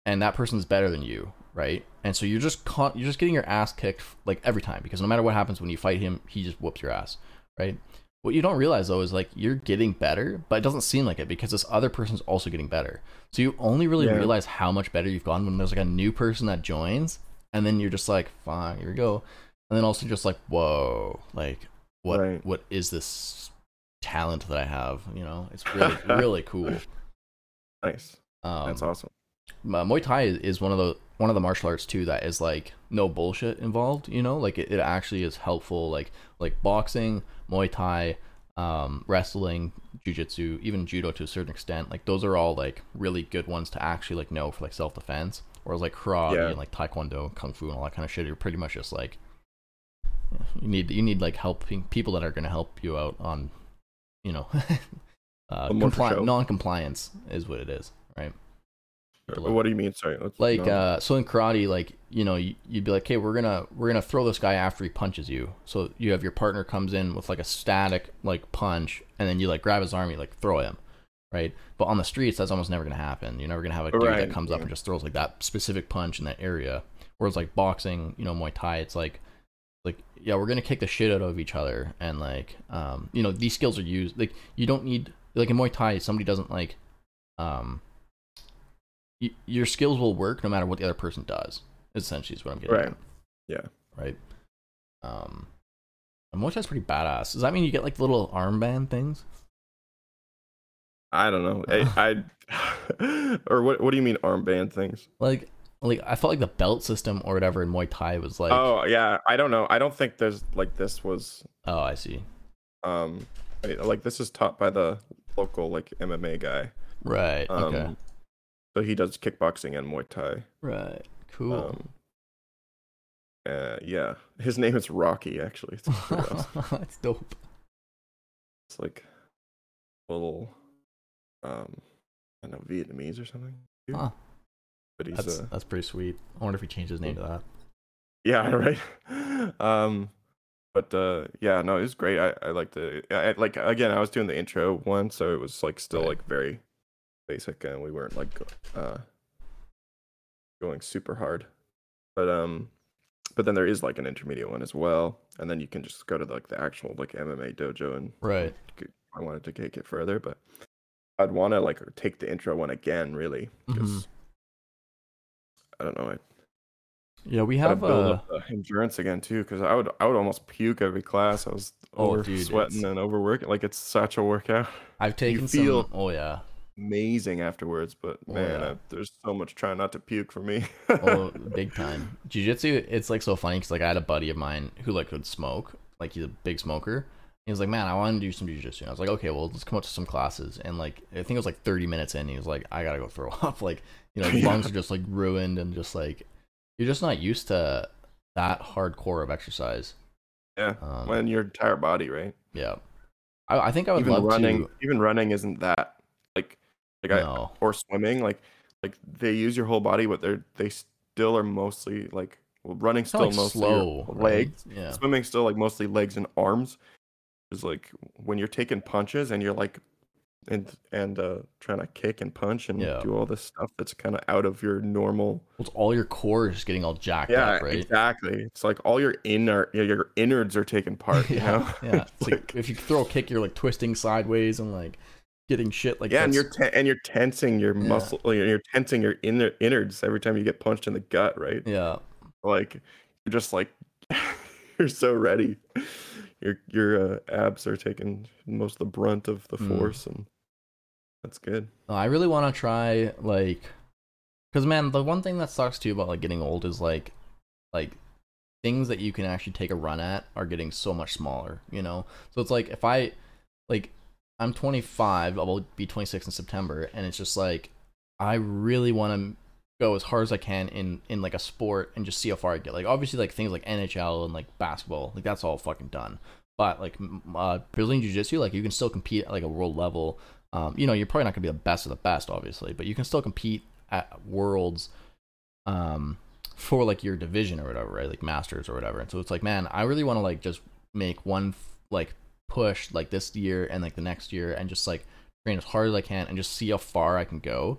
Speaker 1: And that person's better than you, right? And so you're just con- you're just getting your ass kicked like every time because no matter what happens when you fight him, he just whoops your ass, right? What you don't realize though is like you're getting better, but it doesn't seem like it because this other person's also getting better. So you only really
Speaker 2: Yeah.
Speaker 1: realize how much better you've gone when there's like a new person that joins, and then you're just like, fine, here we go. And then also just like, whoa, like what
Speaker 2: Right.
Speaker 1: what is this talent that I have? You know, it's really really cool.
Speaker 2: Nice.
Speaker 1: Um,
Speaker 2: That's awesome.
Speaker 1: Uh, Muay Thai is, is one of the one of the martial arts too that is like no bullshit involved. You know, like it, it actually is helpful. Like like boxing, Muay Thai, um, wrestling, jujitsu, even judo to a certain extent. Like those are all like really good ones to actually like know for like self defense. Whereas like karate
Speaker 2: Yeah.
Speaker 1: and like taekwondo, kung fu, and all that kind of shit, you're pretty much just like you need you need like helping people that are going to help you out on, you know, uh, compli- non-compliance is what it is, right?
Speaker 2: Uh, What do you mean? Sorry.
Speaker 1: like
Speaker 2: no.
Speaker 1: uh so in karate like you know you, you'd be like okay we're gonna we're gonna throw this guy after he punches you so you have your partner comes in with like a static like punch and then you like grab his arm you like throw him right but on the streets that's almost never gonna happen you're never gonna have a dude that
Speaker 2: Right,
Speaker 1: comes up and just throws like that specific punch in that area whereas like boxing you know muay thai it's like like yeah we're gonna kick the shit out of each other and like um you know these skills are used like you don't need like in muay thai somebody doesn't like um y- your skills will work no matter what the other person does. Essentially, is what I'm getting.
Speaker 2: Right.
Speaker 1: At,
Speaker 2: Yeah.
Speaker 1: right. Um, and Muay Thai's pretty badass. Does that mean you get like little armband things?
Speaker 2: I don't know. I, I or what? What do you mean armband things?
Speaker 1: Like, like I felt like the belt system or whatever in Muay Thai was like. Oh,
Speaker 2: oh yeah, I don't know. I don't think there's like this was Oh,
Speaker 1: I see.
Speaker 2: um like this is taught by the local like MMA guy.
Speaker 1: Right.
Speaker 2: Um,
Speaker 1: okay.
Speaker 2: So he does kickboxing and Muay Thai.
Speaker 1: Right. Cool.
Speaker 2: Um, uh, yeah, his name is Rocky. Actually, it's, awesome.
Speaker 1: That's dope.
Speaker 2: it's like a little um I don't know Vietnamese or something.
Speaker 1: Huh.
Speaker 2: But he's
Speaker 1: That's
Speaker 2: uh,
Speaker 1: that's pretty sweet. I wonder if he changed his name to that.
Speaker 2: Yeah, right. um, but uh, yeah, no, it was great. I I liked it. I, I- like again, I was doing the intro one, so it was like still
Speaker 1: Right.
Speaker 2: like very basic, and we weren't like uh going super hard. But um, but then there is like an intermediate one as well, and then you can just go to like the actual like MMA dojo and
Speaker 1: Right.
Speaker 2: I wanted to take it further, but I'd want to like take the intro one again, really, because
Speaker 1: Mhm.
Speaker 2: I don't know. I
Speaker 1: Yeah, we have
Speaker 2: build
Speaker 1: uh,
Speaker 2: endurance again too, because I would I would almost puke every class. I was
Speaker 1: Oh,
Speaker 2: over
Speaker 1: dude,
Speaker 2: sweating
Speaker 1: it's-
Speaker 2: and overworking. Like it's such a workout.
Speaker 1: I've taken
Speaker 2: feel-
Speaker 1: some. Oh yeah.
Speaker 2: Amazing afterwards, but
Speaker 1: Oh,
Speaker 2: man,
Speaker 1: yeah.
Speaker 2: I, there's so much trying not to puke for me.
Speaker 1: oh big time jiu-jitsu it's like so funny because like i had a buddy of mine who like would smoke like he's a big smoker he was like man i want to do some jiu-jitsu and i was like okay well let's come up to some classes and like i think it was like 30 minutes in he was like i gotta go throw up like you know
Speaker 2: Yeah.
Speaker 1: lungs are just like ruined and just like you're just not used to that hardcore of exercise
Speaker 2: yeah,
Speaker 1: um,
Speaker 2: when your entire body, right?
Speaker 1: yeah I, I think i would
Speaker 2: even
Speaker 1: love
Speaker 2: running,
Speaker 1: to
Speaker 2: even running isn't that like like I or swimming like like they use your whole body, but they're they still are mostly like well, running still
Speaker 1: like
Speaker 2: mostly
Speaker 1: slow
Speaker 2: your
Speaker 1: right?
Speaker 2: legs.
Speaker 1: yeah
Speaker 2: Swimming still like mostly legs and arms. Is like when you're taking punches and you're like and and uh trying to kick and punch and
Speaker 1: Yeah.
Speaker 2: do all this stuff that's kind of out of your normal
Speaker 1: Well, all your core is getting all jacked
Speaker 2: yeah
Speaker 1: up right
Speaker 2: exactly it's like all your inner yeah, your innards are taking part you know
Speaker 1: yeah it's
Speaker 2: It's
Speaker 1: like,
Speaker 2: like-
Speaker 1: if you throw a kick you're like twisting sideways and like getting shit like
Speaker 2: yeah, and you're te- and you're tensing your
Speaker 1: Yeah.
Speaker 2: muscle. like, You're tensing your inner innards every time you get punched in the gut, right?
Speaker 1: yeah
Speaker 2: Like you're just like you're so ready. Your your uh, abs are taking most of the brunt of the
Speaker 1: Mm.
Speaker 2: force, and that's good.
Speaker 1: I really want to try like, because man, the one thing that sucks too about like getting old is like, like things that you can actually take a run at are getting so much smaller. You know, so it's like if I like I'm 25, I will be 26 in September, and it's just like I really want to go as hard as I can in in like a sport and just see how far I get. Like obviously like things like NHL and like basketball, like that's all fucking done. But like uh, Brazilian Jiu Jitsu, like you can still compete at like a world level. Um, you know, you're probably not gonna be the best of the best, obviously, but you can still compete at worlds, um, for like your division or whatever, right? Like masters or whatever. And so it's like, man, I really want to like just make one like push like this year and like the next year and just like train as hard as I can and just see how far I can go.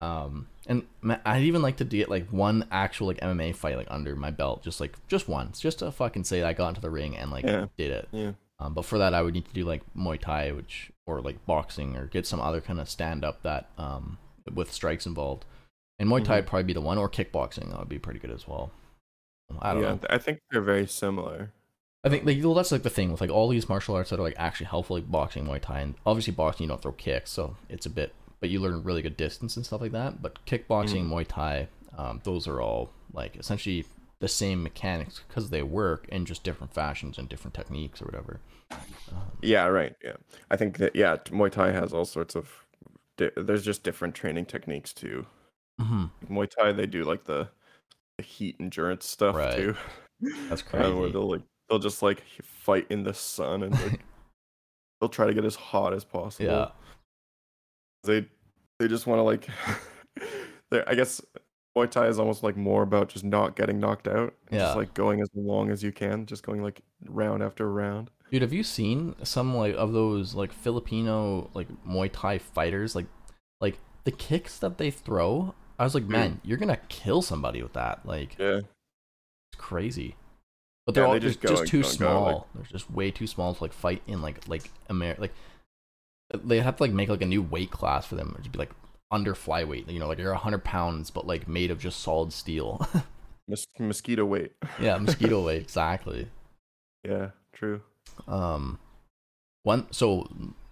Speaker 1: Um, and I'd even like to get like one actual like MMA fight like under my belt, just like just once, just to fucking say I got into the ring and like
Speaker 2: Yeah.
Speaker 1: did it.
Speaker 2: Yeah.
Speaker 1: Um, but for that, I would need to do like Muay Thai, which or like boxing, or get some other kind of stand up that um with strikes involved. And Muay Thai
Speaker 2: Mhm.
Speaker 1: would probably be the one, or kickboxing. That would be pretty good as well. I don't
Speaker 2: yeah,
Speaker 1: know.
Speaker 2: I think they're very similar.
Speaker 1: I think like well, that's like the thing with like all these martial arts that are like actually helpful, like boxing, Muay Thai, and obviously boxing you don't throw kicks, so it's a bit, but you learn really good distance and stuff like that. But kickboxing, Muay Thai, um, those are all like essentially the same mechanics because they work in just different fashions and different techniques or whatever. Um,
Speaker 2: Yeah, right. Yeah, I think that yeah, Muay Thai has all sorts of. Di- there's just different training techniques too.
Speaker 1: mhm.
Speaker 2: Muay Thai, they do like the, the heat endurance stuff
Speaker 1: Right.
Speaker 2: too.
Speaker 1: That's
Speaker 2: Uh, where
Speaker 1: crazy.
Speaker 2: they'll like they'll just like fight in the sun and like they'll try to get as hot as possible.
Speaker 1: Yeah.
Speaker 2: They they just want to like. they I guess Muay Thai is almost like more about just not getting knocked out.
Speaker 1: Yeah.
Speaker 2: Just like going as long as you can, just going like round after round.
Speaker 1: Dude, have you seen some like of those like Filipino like Muay Thai fighters? Like, like the kicks that they throw. I was like, hmm. man, you're gonna kill somebody with that. Like,
Speaker 2: Yeah.
Speaker 1: it's crazy. But they're
Speaker 2: Yeah,
Speaker 1: all
Speaker 2: they
Speaker 1: just,
Speaker 2: just
Speaker 1: too
Speaker 2: go, like-
Speaker 1: small. They're just way too small to like fight in like like Amer like. They have to like make like a new weight class for them. It'd be like under flyweight. You know, like you're hundred pounds, but like made of just solid steel.
Speaker 2: Mos- mosquito weight.
Speaker 1: yeah, mosquito weight exactly.
Speaker 2: Yeah, true.
Speaker 1: um one so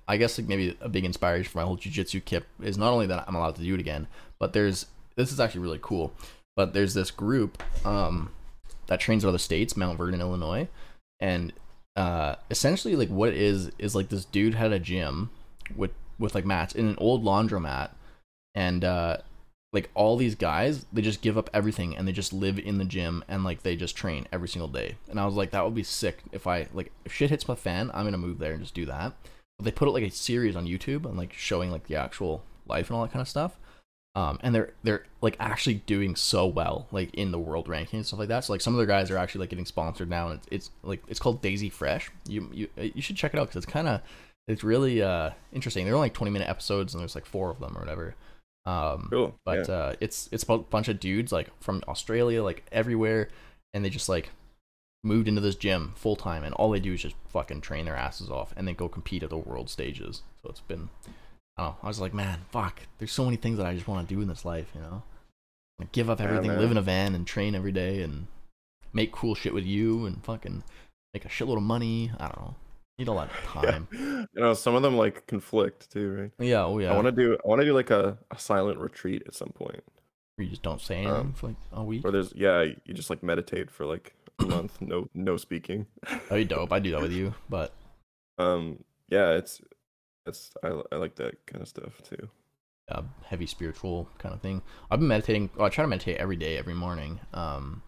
Speaker 1: i guess like maybe a big inspiration for my whole jiu-jitsu kip is not only that i'm allowed to do it again but there's this is actually really cool but there's this group um that trains in other states mount vernon illinois. And uh essentially like what it is is like this dude had a gym with with like mats in an old laundromat. And uh like all these guys they just give up everything and they just live in the gym and like they just train every single day. And i was like that would be sick if i like if shit hits my fan i'm gonna move there and just do that. But they put it like a series on youtube and like showing like the actual life and all that kind of stuff um and they're they're like actually doing so well like in the world ranking and stuff like that. So like some of their guys are actually like getting sponsored now and it's, it's like it's called daisy fresh. You you you should check it out because it's kind of it's really uh interesting. They're only like 20 minute episodes and there's like four of them or whatever. Um
Speaker 2: Cool.
Speaker 1: but
Speaker 2: yeah.
Speaker 1: uh it's it's a bunch of dudes like from australia like everywhere and they just like moved into this gym full time and all they do is just fucking train their asses off and then go compete at the world stages. So it's been I. I was like, man, fuck. There's so many things that I just want to do in this life, you know. Like, give up everything,
Speaker 2: man.
Speaker 1: live in a van, and train every day, and make cool shit with you, and fucking make a shitload of money. I don't know. Need a lot of
Speaker 2: Yeah.
Speaker 1: time.
Speaker 2: You know, some of them like conflict too, right?
Speaker 1: Yeah. Oh yeah.
Speaker 2: I want to do I want to do like a, a silent retreat at some point.
Speaker 1: Where you just don't say anything
Speaker 2: um,
Speaker 1: for like a week.
Speaker 2: Or there's yeah, you just like meditate for like a month, no no speaking.
Speaker 1: That'd be dope. I'd do that with you, but
Speaker 2: Um yeah, it's it's I, I like that kind of stuff too.
Speaker 1: uh, heavy spiritual kind of thing. I've been meditating. Well, I try to meditate every day, every morning. Um,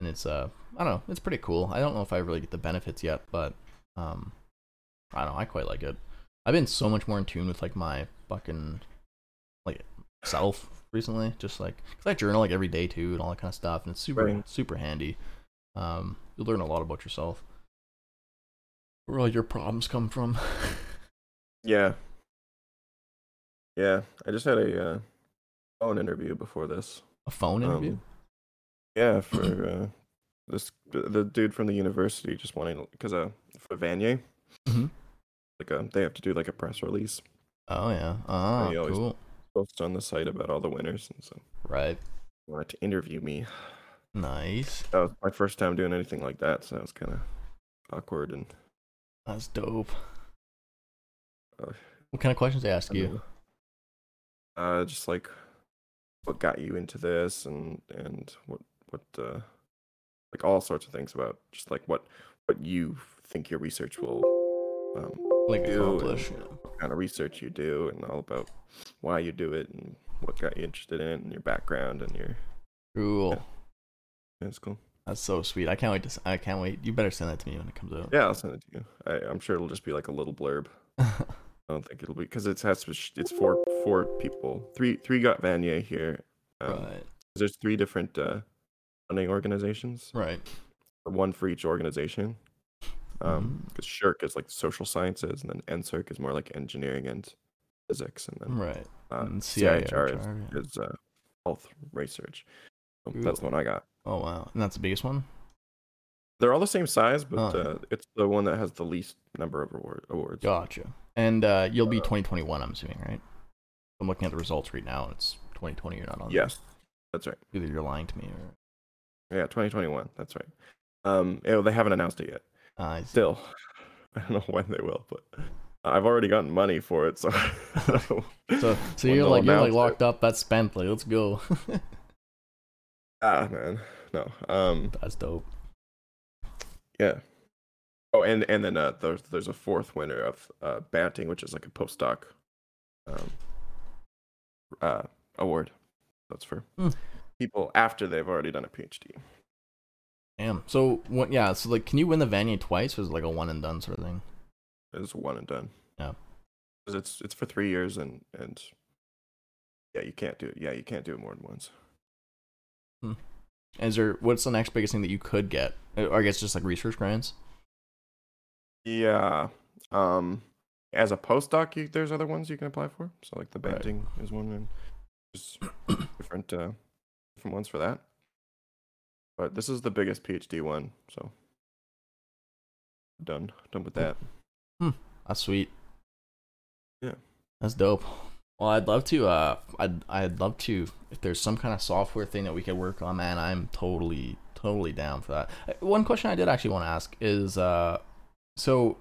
Speaker 1: and it's uh, I don't know, it's pretty cool. I don't know if I really get the benefits yet, but um, I don't know. I quite like it. I've been so much more in tune with like my fucking like self recently. Just like because I journal like every day too, and all that kind of stuff, and it's super
Speaker 2: Right.
Speaker 1: super handy. Um, you'll learn a lot about yourself. Where all your problems come from.
Speaker 2: Yeah. Yeah, I just had a uh, phone interview before this.
Speaker 1: a phone interview.
Speaker 2: Um, yeah, for uh, this the, dude from the university just wanting because uh for Vanier,
Speaker 1: Mhm.
Speaker 2: like uh they have to do like a press release
Speaker 1: Oh yeah. Ah,
Speaker 2: always-
Speaker 1: cool.
Speaker 2: post on the site about all the winners, and so
Speaker 1: Right.
Speaker 2: wanted to interview me.
Speaker 1: Nice.
Speaker 2: That was my first time doing anything like that, so that was kind of awkward and
Speaker 1: That's dope. What kind of questions they ask you?
Speaker 2: Uh, just like what got you into this, and and what what uh, like all sorts of things about just like what what you think your research will um,
Speaker 1: Like accomplish.
Speaker 2: what kind of research you do, and all about why you do it, and what got you interested in it, and your background, and your
Speaker 1: Cool.
Speaker 2: yeah, it's cool.
Speaker 1: That's so sweet. I can't wait to. I can't wait. You better send that to me when it comes out.
Speaker 2: Yeah, I'll send it to you. I, I'm sure it'll just be like a little blurb. I don't think it'll be because it has It's four four people. Three three got Vanier here. Um,
Speaker 1: right.
Speaker 2: There's three different uh, funding organizations.
Speaker 1: Right.
Speaker 2: One for each organization. Um, because SSHRC is like social sciences, and then NSERC is more like engineering and physics, and then
Speaker 1: Right.
Speaker 2: uh,
Speaker 1: And
Speaker 2: CIHR is,
Speaker 1: yeah.
Speaker 2: is uh, health research. So that's the one I got.
Speaker 1: Oh wow. And that's the biggest one.
Speaker 2: They're all the same size, but
Speaker 1: Oh.
Speaker 2: uh, it's the one that has the least number of award- awards.
Speaker 1: Gotcha. And uh, you'll be 2021. I'm assuming, right? I'm looking at the results right now. and It's 2020. You're not on.
Speaker 2: Yes, that's right.
Speaker 1: Either you're lying to me or.
Speaker 2: Yeah, 2021. That's right. Um, they haven't announced it yet.
Speaker 1: Uh, I see.
Speaker 2: Still, I don't know when they will, but I've already gotten money for it, so. I don't know
Speaker 1: So, so you're like you're like
Speaker 2: announce it.
Speaker 1: locked up. That's spent. Like, let's go.
Speaker 2: Ah, man, no. Um,
Speaker 1: that's dope.
Speaker 2: yeah. Oh, and and then uh, there's there's a fourth winner of uh, Banting, which is like a postdoc, um, uh, award. That's for
Speaker 1: Hmm.
Speaker 2: people after they've already done a PhD.
Speaker 1: Damn. So what? Yeah. So like, can you win the Vanier twice, or is it like a one and done sort of thing?
Speaker 2: It's one and done.
Speaker 1: Yeah.
Speaker 2: 'Cause it's it's for three years and and yeah, you can't do it. Yeah, you can't do it more than once.
Speaker 1: Is there? What's the next biggest thing that you could get? Or I guess just like research grants.
Speaker 2: Yeah. Um, as a postdoc, you, there's other ones you can apply for. So like the
Speaker 1: Right.
Speaker 2: Banting is one, and there's different uh, different ones for that. But this is the biggest PhD one, so done done with that. Hmm.
Speaker 1: That's sweet.
Speaker 2: Yeah.
Speaker 1: That's dope. Well, I'd love to. Uh, I'd I'd love to. If there's some kind of software thing that we could work on, man, I'm totally totally down for that. Uh, One question I did actually want to ask is, uh, so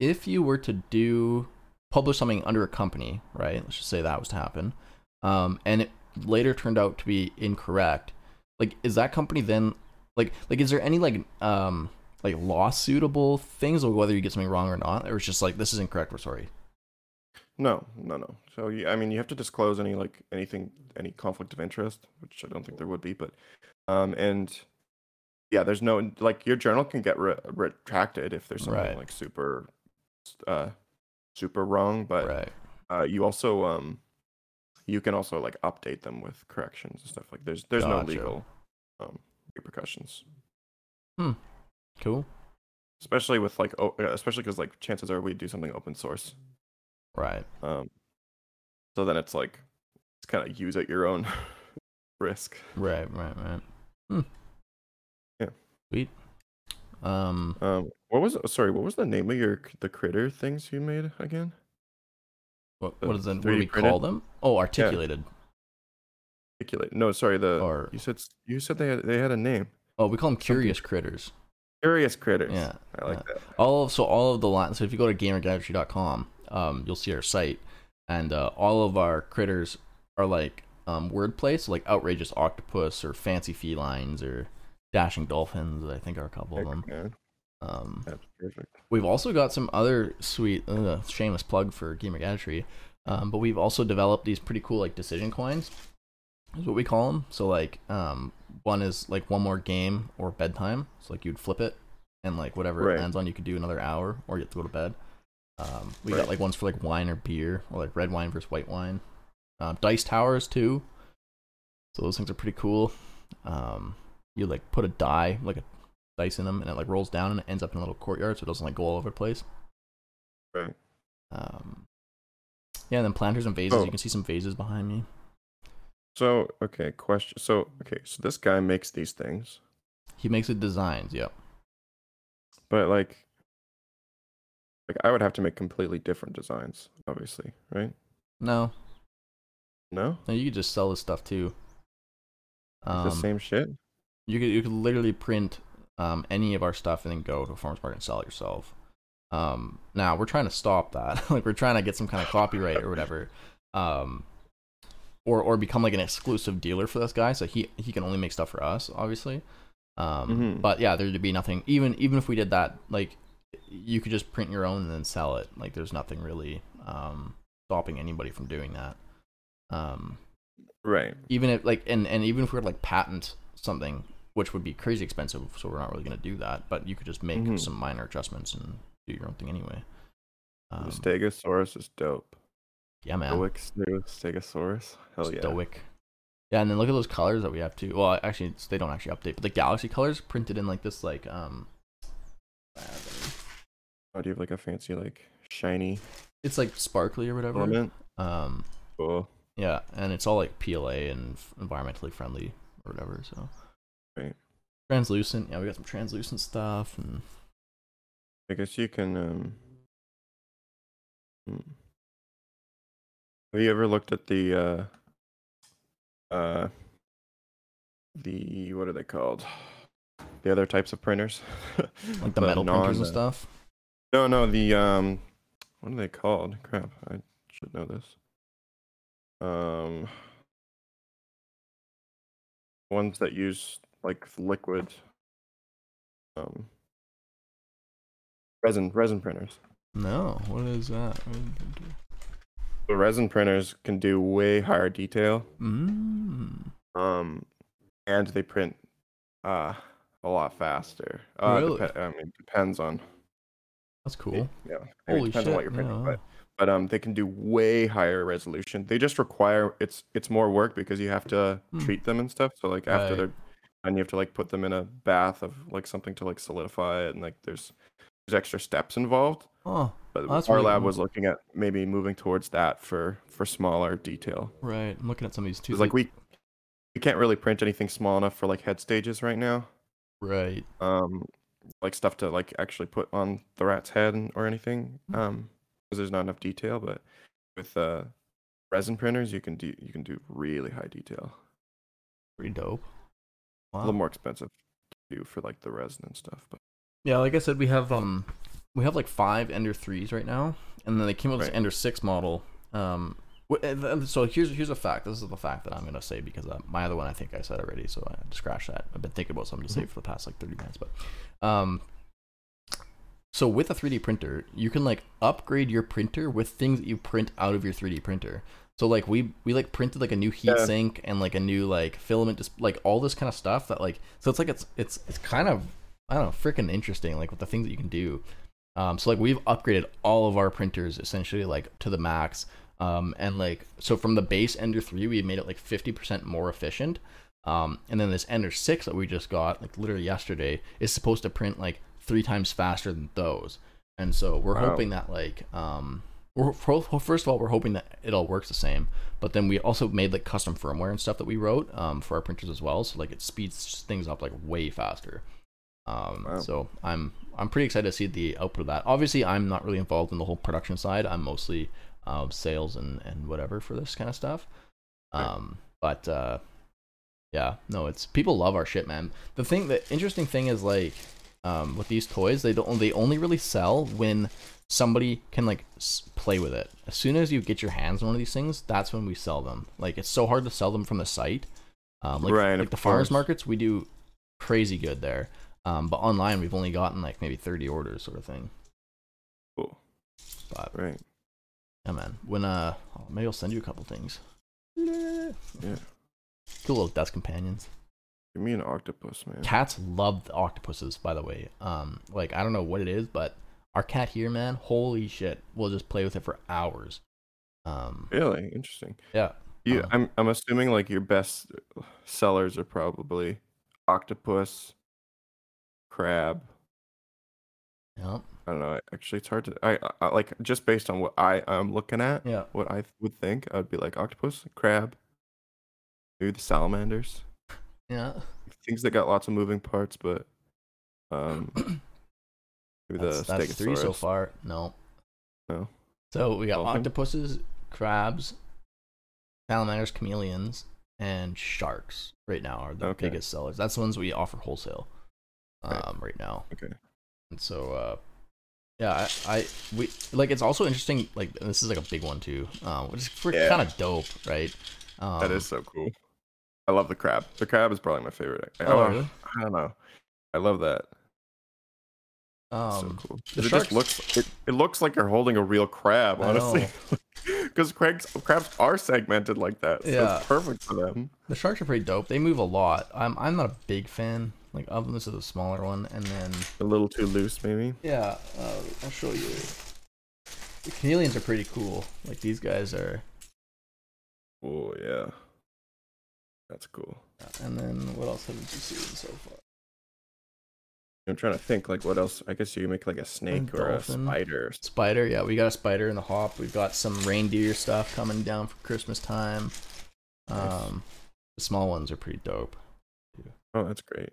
Speaker 1: if you were to do publish something under a company, right? Let's just say that was to happen, um, and it later turned out to be incorrect. Like, is that company then like like is there any like um like lawsuitable things or whether you get something wrong or not or it's just like this is incorrect we're sorry
Speaker 2: No, no, no. So I mean, you have to disclose any like anything, any conflict of interest, which I don't think there would be, but um, and yeah, there's no like your journal can get re- retracted if there's something
Speaker 1: Right.
Speaker 2: like super, uh, super wrong, but
Speaker 1: right
Speaker 2: uh, you also um, you can also like update them with corrections and stuff like. There's there's no legal um repercussions, Hmm.
Speaker 1: cool
Speaker 2: especially with like o- uh, especially because like chances are we do something open source.
Speaker 1: right
Speaker 2: Um, so then it's like it's kind of use at your own risk.
Speaker 1: right right right hmm.
Speaker 2: Yeah.
Speaker 1: sweet um
Speaker 2: Um, what was sorry? What was the name of your the critter things you made again?
Speaker 1: What,
Speaker 2: The
Speaker 1: what is it? What do we
Speaker 2: printed?
Speaker 1: call them? Oh, articulated.
Speaker 2: Articulate. No, sorry. The
Speaker 1: Or
Speaker 2: you said you said they had they had a name.
Speaker 1: oh, we call them curious critters.
Speaker 2: Curious critters.
Speaker 1: Yeah.
Speaker 2: I like
Speaker 1: yeah.
Speaker 2: that.
Speaker 1: all of so all of the lines so if you go to gamergadgetry.com um you'll see our site and uh, all of our critters are like um wordplay so like outrageous octopus or fancy felines or dashing dolphins i think are a couple of them.
Speaker 2: Yeah,
Speaker 1: um
Speaker 2: that's perfect.
Speaker 1: we've also got some other sweet uh, shameless plug for gamer gadgetry um but we've also developed these pretty cool like decision coins is what we call them so like um one is like one more game or bedtime. So like you'd flip it and like whatever
Speaker 2: Right.
Speaker 1: it lands on you could do another hour or you have to go to bed. Um we
Speaker 2: Right.
Speaker 1: got like ones for like wine or beer or like red wine versus white wine. Uh, dice towers too. So those things are pretty cool. Um you like put a die like a dice in them and it like rolls down and it ends up in a little courtyard so it doesn't like go all over the place
Speaker 2: Right.
Speaker 1: um yeah and then planters and vases
Speaker 2: Oh.
Speaker 1: you can see some vases behind me
Speaker 2: So okay, question. So okay, so this guy makes these things,
Speaker 1: he makes it designs yep
Speaker 2: but like, like I would have to make completely different designs, obviously, right?
Speaker 1: no
Speaker 2: No,
Speaker 1: no you could just sell this stuff too um
Speaker 2: the same shit.
Speaker 1: You could you could literally print um any of our stuff and then go to a farmers market and sell it yourself. Um now we're trying to stop that. Like we're trying to get some kind of copyright or whatever um or or become like an exclusive dealer for this guy so he he can only make stuff for us obviously. Um
Speaker 2: Mhm.
Speaker 1: but yeah there'd be nothing even even if we did that like you could just print your own and then sell it. Like there's nothing really um stopping anybody from doing that. Um
Speaker 2: Right.
Speaker 1: even if like and and even if we were to like patent something which would be crazy expensive so we're not really going to do that but you could just make
Speaker 2: Mhm.
Speaker 1: some minor adjustments and do your own thing anyway um,
Speaker 2: the Stegosaurus is dope.
Speaker 1: yeah man
Speaker 2: Stoic Stegosaurus. Hell yeah.
Speaker 1: stoic yeah and then look at those colors that we have too well actually they don't actually update but the galaxy colors printed in like this like um
Speaker 2: Oh, do you have like a fancy like shiny
Speaker 1: it's like sparkly or whatever
Speaker 2: element?
Speaker 1: um
Speaker 2: Cool.
Speaker 1: yeah and it's all like pla and environmentally friendly or whatever so
Speaker 2: Right.
Speaker 1: translucent yeah we got some translucent stuff and
Speaker 2: I guess you can. um hmm. Have you ever looked at the uh uh the what are they called? The other types of printers,
Speaker 1: like the, metal printers and stuff
Speaker 2: No, no, the um, what are they called? Crap, I should know this. Um, ones that use like liquid, um, resin resin printers.
Speaker 1: No, what is that?
Speaker 2: The resin printers can do way higher detail,
Speaker 1: Mm.
Speaker 2: um, and they print uh a lot faster. Uh,
Speaker 1: Really?
Speaker 2: depe- I mean, depends on
Speaker 1: That's cool.
Speaker 2: yeah. I mean,
Speaker 1: Holy
Speaker 2: depends
Speaker 1: shit!
Speaker 2: on what you're printing,
Speaker 1: yeah,
Speaker 2: but but um they can do way higher resolution they just require it's it's more work because you have to
Speaker 1: Hmm.
Speaker 2: treat them and stuff so like after
Speaker 1: Right.
Speaker 2: they're and you have to like put them in a bath of like something to like solidify it and like there's there's extra steps involved
Speaker 1: Oh,
Speaker 2: but
Speaker 1: Oh,
Speaker 2: our
Speaker 1: really
Speaker 2: lab
Speaker 1: cool.
Speaker 2: was looking at maybe moving towards that for for smaller detail
Speaker 1: right. I'm looking at some of these too.
Speaker 2: like we we can't really print anything small enough for like head stages right now
Speaker 1: right.
Speaker 2: um like stuff to like actually put on the rat's head and, or anything
Speaker 1: Hmm.
Speaker 2: um because there's not enough detail but with uh resin printers you can do you can do really high detail
Speaker 1: Pretty dope.
Speaker 2: A little more expensive to do for like the resin and stuff but
Speaker 1: Yeah, like I said, we have um, we have like five Ender threes right now, and then they came out with this Ender six model. Um, th- so here's here's a fact. This is the fact that I'm gonna say because uh, my other one I think I said already, so I had to scratch that. I've been thinking about something to say for the past like 30 minutes, but um, so with a 3D printer, you can like upgrade your printer with things that you print out of your 3D printer. So like we we like printed like a new heat
Speaker 2: Yeah.
Speaker 1: sink and like a new like filament, just like all this kind of stuff that like so it's like it's it's it's kind of I don't know freaking interesting like with the things that you can do. Um, so like we've upgraded all of our printers essentially like to the max. Um, and like so from the base Ender three, we made it like fifty percent more efficient. Um, and then this Ender six that we just got like literally yesterday is supposed to print like three times faster than those. And so we're
Speaker 2: Wow.
Speaker 1: hoping that like um, we're fir- first of all we're hoping that it all works the same. But then we also made like custom firmware and stuff that we wrote um, for our printers as well. So like it speeds things up like way faster. Um,
Speaker 2: Wow.
Speaker 1: So I'm I'm pretty excited to see the output of that. Obviously, I'm not really involved in the whole production side. I'm mostly um, sales and and whatever for this kind of stuff.
Speaker 2: Right.
Speaker 1: Um, but uh, yeah, no, it's people love our shit, man. The thing, the interesting thing is like, um, with these toys, they don't they only really sell when somebody can like play with it. As soon as you get your hands on one of these things, that's when we sell them. Like it's so hard to sell them from the site. Um, like
Speaker 2: Right,
Speaker 1: like the farmers markets, we do crazy good there. Um, but online, we've only gotten like maybe thirty orders, sort of thing.
Speaker 2: Cool.
Speaker 1: But
Speaker 2: Right.
Speaker 1: yeah, man. When uh, oh, maybe I'll send you a couple things.
Speaker 2: Yeah.
Speaker 1: Cool little desk companions.
Speaker 2: Give me an octopus, man.
Speaker 1: Cats love the octopuses, by the way. Um, like I don't know what it is, but our cat here, man, holy shit, we'll just play with it for hours. Um,
Speaker 2: Really interesting.
Speaker 1: yeah,
Speaker 2: You,
Speaker 1: Uh,
Speaker 2: I'm I'm assuming like your best sellers are probably octopus, crab.
Speaker 1: yeah,
Speaker 2: I don't know. Actually, it's hard to. I, I like just based on what I am looking at.
Speaker 1: yeah.
Speaker 2: What I would think, I would be like octopus, crab, maybe the salamanders,
Speaker 1: Yeah,
Speaker 2: things that got lots of moving parts, but um, maybe
Speaker 1: that's,
Speaker 2: the
Speaker 1: that's three so far. No,
Speaker 2: No?
Speaker 1: So we got
Speaker 2: Dolphin?
Speaker 1: octopuses, crabs, salamanders, chameleons, and sharks. Right now are the
Speaker 2: Okay.
Speaker 1: biggest sellers. That's the ones we offer wholesale. Um,
Speaker 2: Right.
Speaker 1: right now.
Speaker 2: Okay.
Speaker 1: And so, uh, yeah, I, I, we like it's also interesting. Like this is like a big one too, um, which is
Speaker 2: Yeah.
Speaker 1: kind of dope, right? Um,
Speaker 2: That is so cool. I love the crab. The crab is probably my favorite. I,
Speaker 1: Oh,
Speaker 2: I-
Speaker 1: really?
Speaker 2: I don't know. I love that. It's
Speaker 1: Um,
Speaker 2: so cool.
Speaker 1: the
Speaker 2: 'Cause it
Speaker 1: sharks-
Speaker 2: just looks. It, it looks like you're holding a real crab, honestly. Because crabs, crabs are segmented like that. So
Speaker 1: Yeah.
Speaker 2: it's perfect for them.
Speaker 1: the sharks are pretty dope. They move a lot. I'm, I'm not a big fan. Like of them, this is a smaller one, and then
Speaker 2: A little too loose, maybe.
Speaker 1: yeah, uh, I'll show you. The chameleons are pretty cool. Like these guys are.
Speaker 2: Oh yeah, that's cool.
Speaker 1: And then what else haven't you seen so far?
Speaker 2: I'm trying to think like what else. I guess you can make like a snake or a spider.
Speaker 1: Spider, yeah, we got a spider in the hop. We've got some reindeer stuff coming down for Christmas time.
Speaker 2: Nice.
Speaker 1: Um, the small ones are pretty dope.
Speaker 2: Oh, that's great.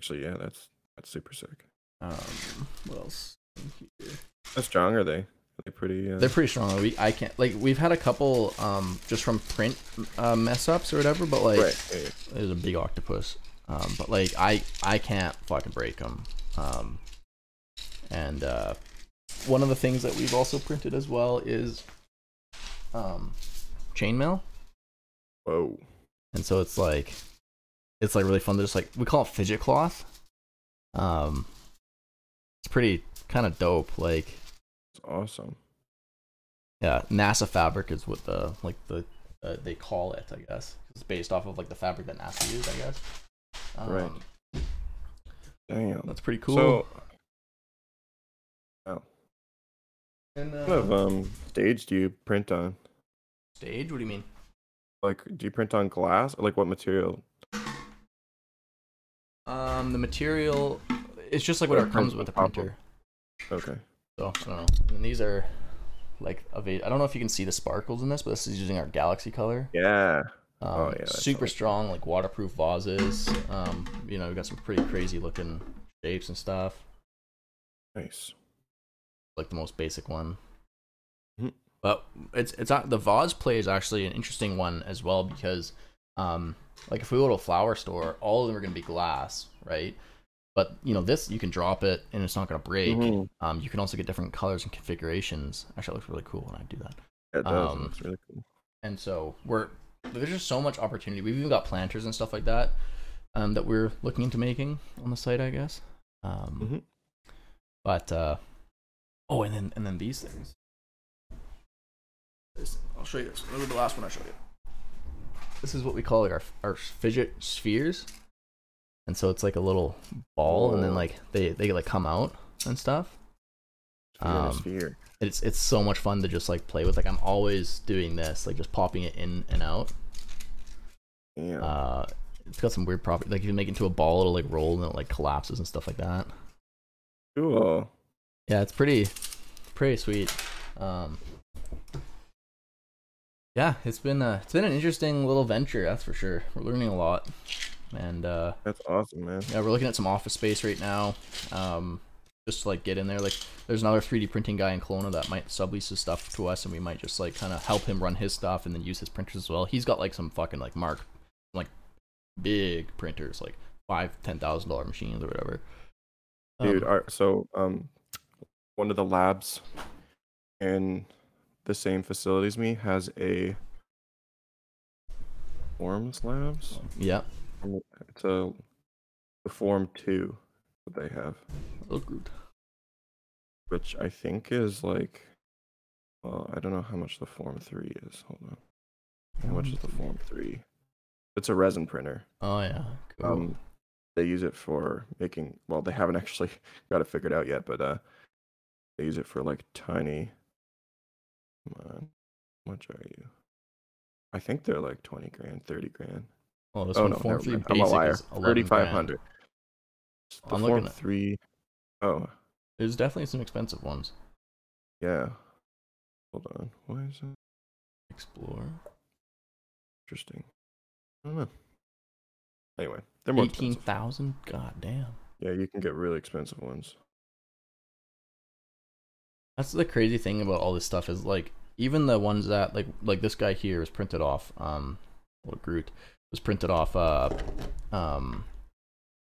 Speaker 2: Actually, yeah, that's that's super sick.
Speaker 1: Um, what else? in here?
Speaker 2: How strong are they? Are they pretty? Uh,
Speaker 1: They're pretty strong. We I can't like we've had a couple um just from print uh, mess ups or whatever, but like
Speaker 2: right. yeah, yeah.
Speaker 1: there's a big octopus. Um, but like I I can't fucking break them. Um, and uh, one of the things that we've also printed as well is um chainmail.
Speaker 2: Whoa.
Speaker 1: and so it's like it's like really fun to just like we call it fidget cloth um it's pretty kind of dope like
Speaker 2: it's awesome.
Speaker 1: yeah nasa fabric is what the like the uh, they call it i guess it's based off of like the fabric that nasa used i guess um,
Speaker 2: Right. Damn.
Speaker 1: that's pretty cool
Speaker 2: So,
Speaker 1: and
Speaker 2: what kind
Speaker 1: uh,
Speaker 2: of um stage do you print on?
Speaker 1: stage what do you mean
Speaker 2: Like, do you print on glass? Or like, what material?
Speaker 1: um the material it's just like whatever
Speaker 2: Whatever
Speaker 1: comes with the
Speaker 2: on top of-
Speaker 1: printer
Speaker 2: Okay.
Speaker 1: So I don't know. And these are like a I don't know if you can see the sparkles in this, but this is using our galaxy color.
Speaker 2: Yeah.
Speaker 1: Um,
Speaker 2: Oh, yeah,
Speaker 1: super strong, like waterproof vases. Um, you know, we got some pretty crazy looking shapes and stuff.
Speaker 2: Nice.
Speaker 1: Like the most basic one.
Speaker 2: Mhm.
Speaker 1: But it's it's not the vase play is actually an interesting one as well because um like if we go to a flower store, all of them are gonna be glass, right? But you know, this you can drop it and it's not gonna break.
Speaker 2: Mhm.
Speaker 1: Um, you can also get different colors and configurations. Actually, it looks really cool when I do that.
Speaker 2: It does.
Speaker 1: Um,
Speaker 2: It's really cool.
Speaker 1: And so we're there's just so much opportunity. We've even got planters and stuff like that um, that we're looking into making on the site, I guess. Um,
Speaker 2: Mhm.
Speaker 1: But uh, oh, and then and then these things. This, I'll show you this. This is the last one I showed you. This is what we call like our our fidget spheres, and so it's like a little ball, and then like they they like come out and stuff.
Speaker 2: Sphere
Speaker 1: um,
Speaker 2: sphere.
Speaker 1: It's it's so much fun to just like play with. Like I'm always doing this, like just popping it in and out.
Speaker 2: Yeah.
Speaker 1: Uh, it's got some weird property. Like if you make it into a ball, it'll like roll and it like collapses and stuff like that.
Speaker 2: cool.
Speaker 1: Yeah, it's pretty, pretty sweet. Um, yeah, it's been a it's been an interesting little venture, that's for sure. We're learning a lot, and uh,
Speaker 2: That's awesome, man.
Speaker 1: yeah, we're looking at some office space right now. Um, just to, like get in there. Like there's another 3D printing guy in Kelowna that might sublease his stuff to us, and we might just like kind of help him run his stuff and then use his printers as well. He's got like some fucking like Mark, big printers, like five ten thousand dollar machines or whatever.
Speaker 2: Dude,
Speaker 1: Um,
Speaker 2: our, so um, one of the labs in the same facility as me has a Formlabs.
Speaker 1: yeah,
Speaker 2: It's a the Form Two that they have,
Speaker 1: so good.
Speaker 2: which I think is like, well, I don't know how much the Form Three is. Hold on, how much is the Form Three? It's a resin printer.
Speaker 1: Oh yeah, cool.
Speaker 2: Um, they use it for making. Well, they haven't actually got it figured out yet, but uh, they use it for like tiny. Come on, how much are you? I think they're like twenty grand, thirty grand.
Speaker 1: oh, this
Speaker 2: oh
Speaker 1: one
Speaker 2: no,
Speaker 1: Form Three.
Speaker 2: I'm a liar.
Speaker 1: is eleven
Speaker 2: Thirty five
Speaker 1: grand.
Speaker 2: hundred. The
Speaker 1: I'm
Speaker 2: Form
Speaker 1: looking at-
Speaker 2: three. Oh
Speaker 1: There's definitely some expensive ones.
Speaker 2: yeah. Hold on. Why is that
Speaker 1: Explore.
Speaker 2: interesting? I don't know. Anyway, they're more
Speaker 1: Eighteen
Speaker 2: expensive.
Speaker 1: thousand. God damn.
Speaker 2: Yeah, you can get really expensive ones.
Speaker 1: That's the crazy thing about all this stuff is like even the ones that like like this guy here is printed off um well Groot was printed off uh um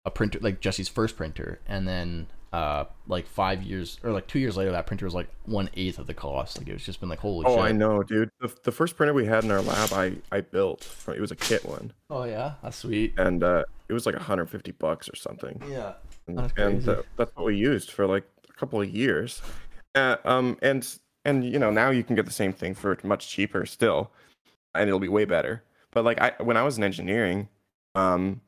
Speaker 1: a printer like Jesse's first printer and then uh like five years or like two years later that printer was like one eighth of the cost like it was just been like holy
Speaker 2: Oh,
Speaker 1: shit
Speaker 2: I know, dude. The, the first printer we had in our lab, I I built. It was a kit one,
Speaker 1: oh yeah that's sweet
Speaker 2: and uh, it was like 150 bucks or something.
Speaker 1: yeah
Speaker 2: And,
Speaker 1: That's
Speaker 2: and
Speaker 1: crazy.
Speaker 2: tha- that's what we used for like a couple of years. Uh, um, and and you know now you can get the same thing for much cheaper still, and it'll be way better. But like I when I was in engineering, um,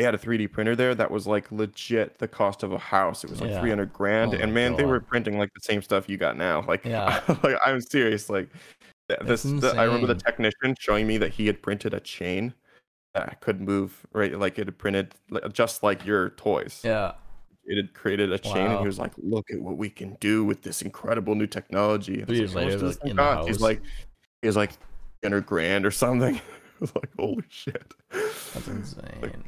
Speaker 2: they had a 3D printer there that was like legit the cost of a house. It was like
Speaker 1: Yeah.
Speaker 2: 300 grand,
Speaker 1: Oh
Speaker 2: and man, they were printing like the same stuff you got now. Like,
Speaker 1: Yeah.
Speaker 2: like I'm serious. Like, this, the, I remember the technician showing me that he had printed a chain that could move right, like it had printed just like your toys.
Speaker 1: yeah
Speaker 2: It had created a chain, and he was like, "Look at what we can do with this incredible new technology."
Speaker 1: Three
Speaker 2: was
Speaker 1: years
Speaker 2: like, "How much
Speaker 1: later, like,
Speaker 2: thing
Speaker 1: in the
Speaker 2: cost?" He's like, "He's like, hundred grand or something." I was like, "Holy shit!"
Speaker 1: that's insane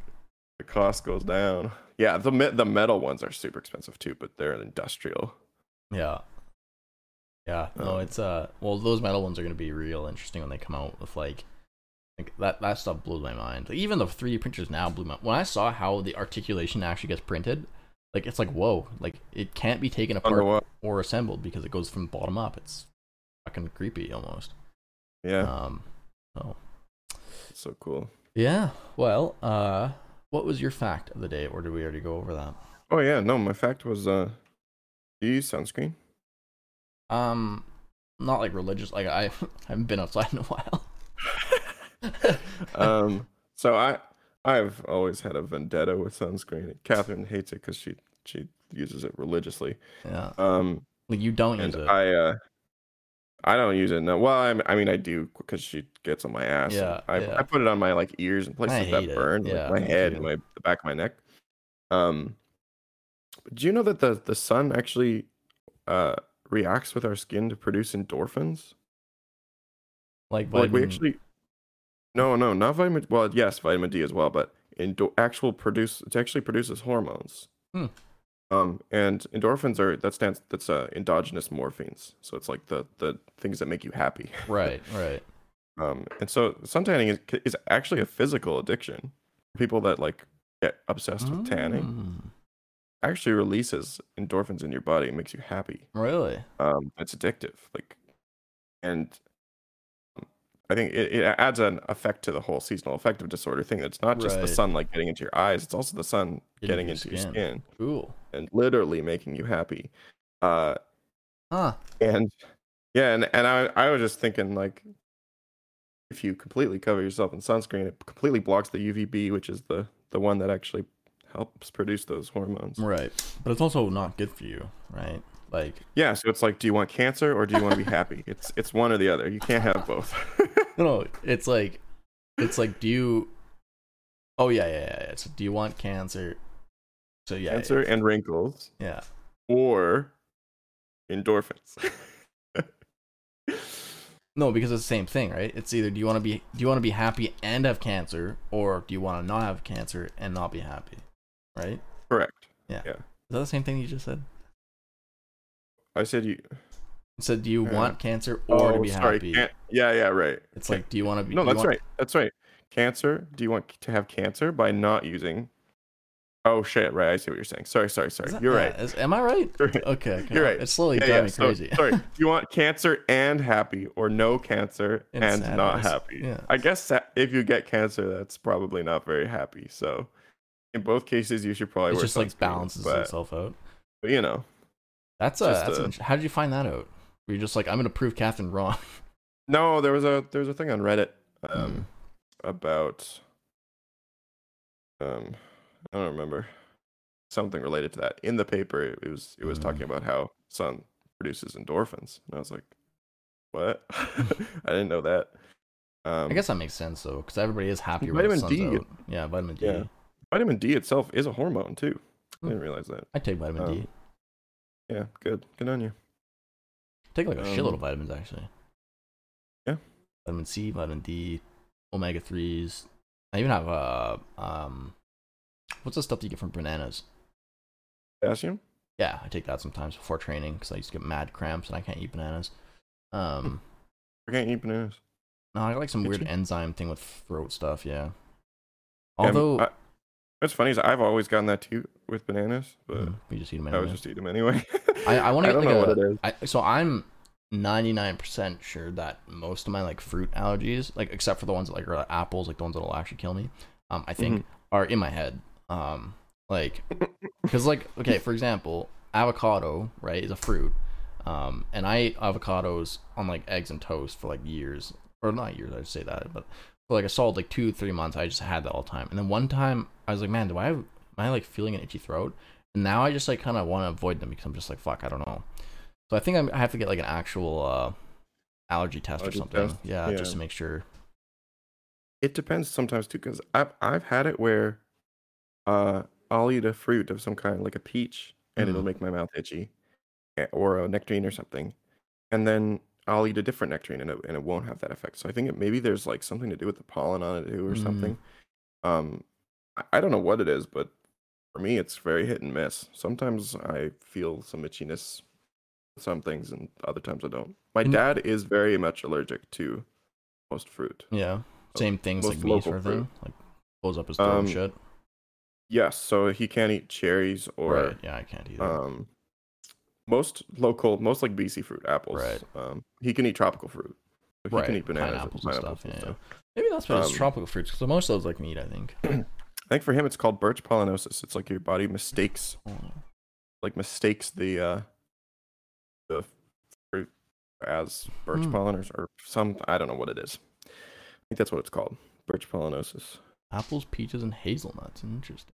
Speaker 2: the cost goes down. Yeah, the the metal ones are super expensive too, but they're industrial.
Speaker 1: Yeah. Yeah. No,
Speaker 2: Um,
Speaker 1: it's uh well those metal ones are gonna be real interesting when they come out with like like that that stuff blew my mind. Like even the 3D printers now blew my when I saw how the articulation actually gets printed, like it's like whoa, like it can't be taken apart or assembled because it goes from bottom up. It's fucking creepy almost.
Speaker 2: Yeah,
Speaker 1: Um so
Speaker 2: so cool.
Speaker 1: yeah. Well, uh what was your fact of the day or did we already go over that?
Speaker 2: Oh yeah, no, my fact was uh, do you use sunscreen?
Speaker 1: Um not like religious like I I haven't been outside in a while.
Speaker 2: um, so I I've always had a vendetta with sunscreen. Catherine hates it because she she uses it religiously.
Speaker 1: yeah.
Speaker 2: Um,
Speaker 1: Like you don't use it.
Speaker 2: I uh, I don't use it. No, well, I'm, I mean I do because she gets on my ass.
Speaker 1: Yeah,
Speaker 2: I
Speaker 1: yeah.
Speaker 2: I put it on my like ears and places that
Speaker 1: it.
Speaker 2: burn,
Speaker 1: Yeah,
Speaker 2: like my head and my the back of my neck. Um, do you know that the the sun actually uh reacts with our skin to produce endorphins?
Speaker 1: like,
Speaker 2: like we actually no no not vitamin well yes vitamin d as well but endo- actual produce it actually produces hormones
Speaker 1: Hmm.
Speaker 2: Um and endorphins are that stands that's uh endogenous morphines. So it's like the the things that make you happy.
Speaker 1: Right, right.
Speaker 2: um and so suntanning is, is actually a physical addiction. People that like get obsessed with tanning
Speaker 1: Mm,
Speaker 2: actually releases endorphins in your body and makes you happy.
Speaker 1: Really?
Speaker 2: um it's addictive like and i think it, it adds an effect to the whole seasonal affective disorder thing That's not just the
Speaker 1: sun
Speaker 2: like getting into your eyes it's also the sun
Speaker 1: Getting
Speaker 2: getting
Speaker 1: into your
Speaker 2: your
Speaker 1: skin.
Speaker 2: skin
Speaker 1: Cool.
Speaker 2: and literally making you happy uh
Speaker 1: Huh.
Speaker 2: and yeah and, and i i was just thinking like if you completely cover yourself in sunscreen it completely blocks the uvb which is the the one that actually helps produce those hormones
Speaker 1: Right. But it's also not good for you, right? Like,
Speaker 2: yeah so it's like do you want cancer or do you want to be happy it's it's one or the other you can't have both
Speaker 1: no, no, it's like, it's like, do you? Oh yeah, yeah, yeah. yeah. So, do you want cancer? So yeah,
Speaker 2: cancer and wrinkles
Speaker 1: yeah.
Speaker 2: or endorphins.
Speaker 1: No, because it's the same thing, right? It's either do you want to be do you want to be happy and have cancer, or do you want to not have cancer and not be happy, right?
Speaker 2: Correct. Yeah.
Speaker 1: Is that the same thing you just said?
Speaker 2: I said you.
Speaker 1: So do you
Speaker 2: Yeah.
Speaker 1: want cancer or to
Speaker 2: oh,
Speaker 1: be
Speaker 2: sorry.
Speaker 1: happy?
Speaker 2: Can't, yeah, yeah, right.
Speaker 1: It's like, do you want to be?
Speaker 2: No, that's
Speaker 1: want-
Speaker 2: right. That's right. Cancer. Do you want to have cancer by not using? Oh shit! Right, I see what you're saying. Sorry, sorry, sorry.
Speaker 1: That-
Speaker 2: You're
Speaker 1: yeah,
Speaker 2: right.
Speaker 1: is- am I right?
Speaker 2: You're right.
Speaker 1: Okay.
Speaker 2: You're right.
Speaker 1: It's slowly
Speaker 2: Yeah,
Speaker 1: driving
Speaker 2: yeah, so-
Speaker 1: crazy.
Speaker 2: sorry. You want cancer and happy, or no cancer
Speaker 1: And
Speaker 2: and, not happy?
Speaker 1: Yeah.
Speaker 2: I guess if you get cancer, that's probably not very happy. So, in both cases, you should probably
Speaker 1: it just like balances
Speaker 2: but,
Speaker 1: itself out.
Speaker 2: but, you know,
Speaker 1: That's a. That's
Speaker 2: a-
Speaker 1: an- how did you find that out? Were you just like, I'm gonna prove Catherine wrong?
Speaker 2: no, there was a there was a thing on Reddit um, about um, I don't remember something related to that. In the paper, it was it was
Speaker 1: Mm.
Speaker 2: talking about how sun produces endorphins, and I was like, what? I didn't know that. Um,
Speaker 1: I guess that makes sense though, because everybody is happy
Speaker 2: Vitamin D.
Speaker 1: out. Yeah, vitamin D.
Speaker 2: Yeah. vitamin D itself is a hormone too. I
Speaker 1: Hmm.
Speaker 2: didn't realize that.
Speaker 1: I take vitamin D.
Speaker 2: Um, Yeah, good, good on you.
Speaker 1: take like a shitload
Speaker 2: um,
Speaker 1: of vitamins actually.
Speaker 2: Yeah.
Speaker 1: Vitamin C, vitamin D, omega threes. I even have uh um, what's the stuff that you get from bananas?
Speaker 2: Potassium.
Speaker 1: Yeah, I take that sometimes before training because I used to get mad cramps and I can't eat bananas. Um,
Speaker 2: I can't eat bananas.
Speaker 1: no, I got like some
Speaker 2: Did
Speaker 1: weird
Speaker 2: you?
Speaker 1: enzyme thing with throat stuff. Yeah.
Speaker 2: Yeah,
Speaker 1: Although
Speaker 2: I- what's funny is I've always gotten that too with bananas, but
Speaker 1: mm, we just eat them
Speaker 2: I
Speaker 1: anyway.
Speaker 2: would just eat them anyway.
Speaker 1: I, I want to
Speaker 2: I
Speaker 1: get
Speaker 2: don't
Speaker 1: like
Speaker 2: know
Speaker 1: a,
Speaker 2: what it is.
Speaker 1: I, so I'm 99% sure that most of my like fruit allergies, like except for the ones that like are apples, like the ones that'll actually kill me, um, I think
Speaker 2: Mhm.
Speaker 1: are in my head. Um, like, because like okay, for example, avocado right is a fruit, um, and I ate avocados on like eggs and toast for like years, or not years, I'd say that, but for like a solid like two three months, I just had that all the time. And then one time I was like, man, do I have am I like feeling an itchy throat? And now I just like kind of want to avoid them because I'm just like fuck, I don't know. So I think I'm, I have to get like an actual uh, allergy test
Speaker 2: Allergy
Speaker 1: or something.
Speaker 2: test?
Speaker 1: Yeah, just to make sure.
Speaker 2: It depends sometimes too, because I've I've had it where, uh, I'll eat a fruit of some kind, like a peach, and it'll
Speaker 1: Mhm.
Speaker 2: make my mouth itchy, eh, or a nectarine or something, and then I'll eat a different nectarine and it and it won't have that effect. So I think it, maybe there's like something to do with the pollen on it too, or
Speaker 1: Mm.
Speaker 2: something. Um, I, I don't know what it is, but for me, it's very hit and miss. Sometimes I feel some itchiness, some things, and other times I don't. My
Speaker 1: And-
Speaker 2: dad is very much allergic to most fruit.
Speaker 1: Yeah, same things
Speaker 2: most
Speaker 1: like me sort of thing. Like blows up his throat and
Speaker 2: Um,
Speaker 1: shit.
Speaker 2: Yes, so he can't eat cherries or
Speaker 1: right. Yeah, I can't either.
Speaker 2: um most local most like BC fruit apples.
Speaker 1: Right.
Speaker 2: Um he can eat tropical fruit. He
Speaker 1: right.
Speaker 2: can eat bananas
Speaker 1: pineapples
Speaker 2: and
Speaker 1: and stuff.
Speaker 2: and
Speaker 1: Yeah, yeah.
Speaker 2: stuff.
Speaker 1: Maybe that's it's
Speaker 2: Um,
Speaker 1: tropical fruits. Because most of those I can eat. I think.
Speaker 2: I think for him it's called birch pollinosis. It's like your body mistakes
Speaker 1: Oh,
Speaker 2: like mistakes the uh the fruit as birch
Speaker 1: Hmm.
Speaker 2: pollen or, or some I don't know what it is. I think that's what it's called. Birch pollinosis.
Speaker 1: Apples, peaches, and hazelnuts. Interesting.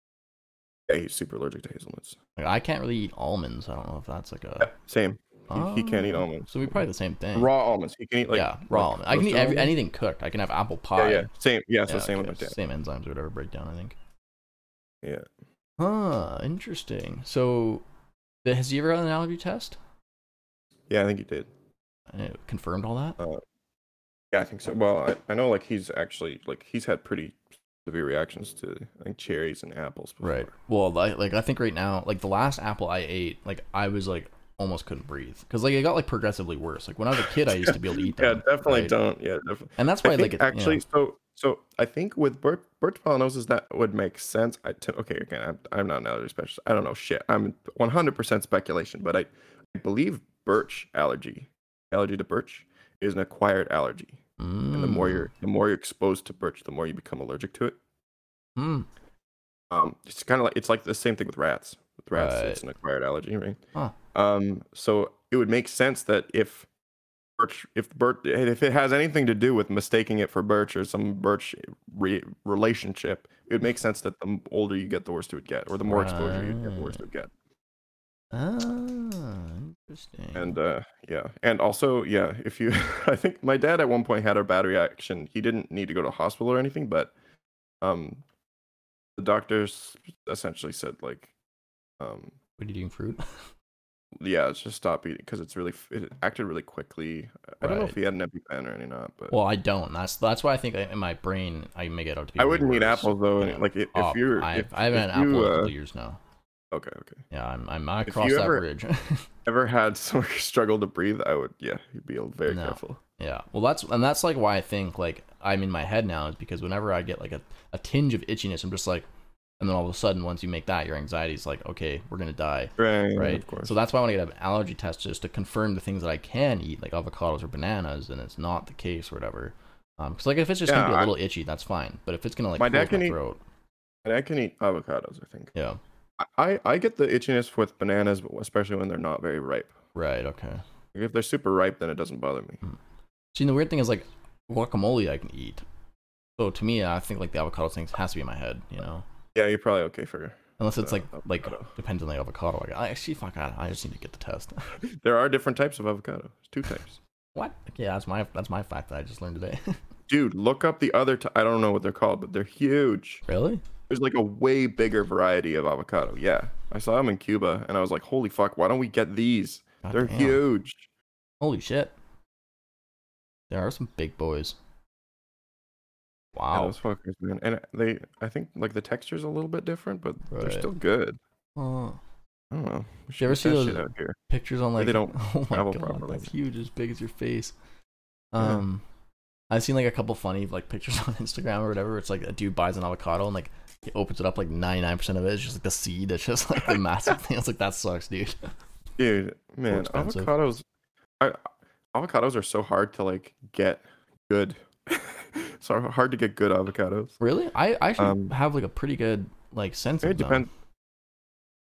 Speaker 2: Yeah, he's super allergic to hazelnuts.
Speaker 1: Like I can't really eat almonds. I don't know if that's like
Speaker 2: Yeah,
Speaker 1: a.
Speaker 2: same. He, he can't eat
Speaker 1: Oh,
Speaker 2: almonds.
Speaker 1: So we probably the same thing.
Speaker 2: Raw almonds. He can eat like
Speaker 1: yeah, raw.
Speaker 2: like
Speaker 1: almond. I can eat every, anything cooked. I can have apple pie.
Speaker 2: yeah. Same. Yeah, so
Speaker 1: Yeah,
Speaker 2: same
Speaker 1: okay,
Speaker 2: with my dad.
Speaker 1: Same enzymes or whatever breakdown. I think.
Speaker 2: Yeah.
Speaker 1: Huh. Interesting. So, has he ever had an allergy test?
Speaker 2: Yeah, I think he did.
Speaker 1: And it confirmed all that.
Speaker 2: Uh, yeah, I think so. Well, I, I know like he's actually like he's had pretty severe reactions to I think cherries and apples. Before.
Speaker 1: Right. Well, like, like I think right now, like the last apple I ate, like I was like almost couldn't breathe because like it got like progressively worse. Like when I was a kid, I used to be able to eat
Speaker 2: Yeah, definitely
Speaker 1: right?
Speaker 2: don't. Yeah, definitely.
Speaker 1: And that's why
Speaker 2: I
Speaker 1: like it, you know,
Speaker 2: actually, so so I think with birch, birch pollinosis that would make sense. I t- okay again, I'm, I'm not an allergy specialist. I don't know shit. I'm 100% speculation, but I, I believe birch allergy, allergy to birch, is an acquired allergy. And the more
Speaker 1: Mm.
Speaker 2: you're the more you're exposed to birch, the more you become allergic to it.
Speaker 1: Mm.
Speaker 2: Um, it's kind of like it's like the same thing with rats. With rats, it's an acquired allergy, right?
Speaker 1: Huh.
Speaker 2: Um, so it would make sense that if birch, if birch, if it has anything to do with mistaking it for birch or some birch re- relationship, it would make sense that the older you get, the worse it would get, or the more exposure you get, the worse it would get.
Speaker 1: Ah, interesting.
Speaker 2: And uh, yeah, and also yeah, if you, I think my dad at one point had a bad reaction. He didn't need to go to hospital or anything, but um, the doctors essentially said like, um,
Speaker 1: what are you eating fruit?
Speaker 2: yeah, just stop eating because it's really it acted really quickly. I don't know if he had an EpiPen or any not, but
Speaker 1: well, I don't. That's that's why I think in my brain I make it out to be.
Speaker 2: I wouldn't eat
Speaker 1: worse,
Speaker 2: apples though.
Speaker 1: know.
Speaker 2: like if,
Speaker 1: Oh,
Speaker 2: if you're,
Speaker 1: I,
Speaker 2: if,
Speaker 1: I haven't
Speaker 2: if
Speaker 1: had an apple
Speaker 2: you,
Speaker 1: in a
Speaker 2: uh,
Speaker 1: couple years now.
Speaker 2: Okay, okay.
Speaker 1: Yeah, I'm I'm I
Speaker 2: If
Speaker 1: crossed that
Speaker 2: ever-
Speaker 1: bridge.
Speaker 2: Ever had someone struggle to breathe? I would. Yeah, you'd be very
Speaker 1: No.
Speaker 2: careful.
Speaker 1: Yeah. Well, that's and that's like why I think like I'm in my head now is because whenever I get like a, a tinge of itchiness, I'm just like, and then all of a sudden once you make that, your anxiety's like, okay, we're gonna die,
Speaker 2: Right.
Speaker 1: right?
Speaker 2: Of course.
Speaker 1: So that's why I want to get an allergy test just to confirm the things that I can eat, like avocados or bananas, and it's not the case or whatever. Um, because like if it's just gonna be a little itchy, that's fine. But if it's gonna like
Speaker 2: My dad can
Speaker 1: my
Speaker 2: eat-
Speaker 1: throat,
Speaker 2: And I can eat avocados. I think.
Speaker 1: yeah,
Speaker 2: I I get the itchiness with bananas, especially when they're not very ripe.
Speaker 1: right, okay.
Speaker 2: If they're super ripe, then it doesn't bother me.
Speaker 1: See, the weird thing is like guacamole I can eat. So to me, I think like the avocado thing has to be in my head, you know.
Speaker 2: Yeah, you're probably okay for.
Speaker 1: Unless it's
Speaker 2: Uh,
Speaker 1: like like
Speaker 2: avocado.
Speaker 1: depends on the avocado. I, I actually fuck I, I just need to get the test.
Speaker 2: There are different types of avocado. There's two types.
Speaker 1: what? Yeah, that's my that's my fact that I just learned today.
Speaker 2: Dude, look up the other. T- I don't know what they're called, but they're huge.
Speaker 1: really?
Speaker 2: There's like a way bigger variety of avocado. Yeah, I saw them in Cuba, and I was like, "Holy fuck! Why don't we get these?
Speaker 1: God
Speaker 2: they're
Speaker 1: damn.
Speaker 2: huge."
Speaker 1: Holy shit! There are some big boys.
Speaker 2: Yeah,
Speaker 1: Wow.
Speaker 2: those fuckers, man. And they, I think, like the texture's a little bit different, but they're still good.
Speaker 1: Uh,
Speaker 2: I don't know. We
Speaker 1: you ever see those-
Speaker 2: out here?
Speaker 1: pictures on like
Speaker 2: they don't
Speaker 1: oh my
Speaker 2: travel
Speaker 1: god,
Speaker 2: properly.
Speaker 1: that's huge, as big as your face.
Speaker 2: Yeah.
Speaker 1: Um, I've seen like a couple funny like pictures on Instagram or whatever. It's like a dude buys an avocado and like he opens it up, like ninety nine percent of it is just like the seed. It's just like the massive thing. It's like that sucks, dude.
Speaker 2: Dude, man, avocados. I, avocados are so hard to like get good. so hard to get good avocados.
Speaker 1: Really? I I actually
Speaker 2: Um,
Speaker 1: have like a pretty good like sense
Speaker 2: It depends.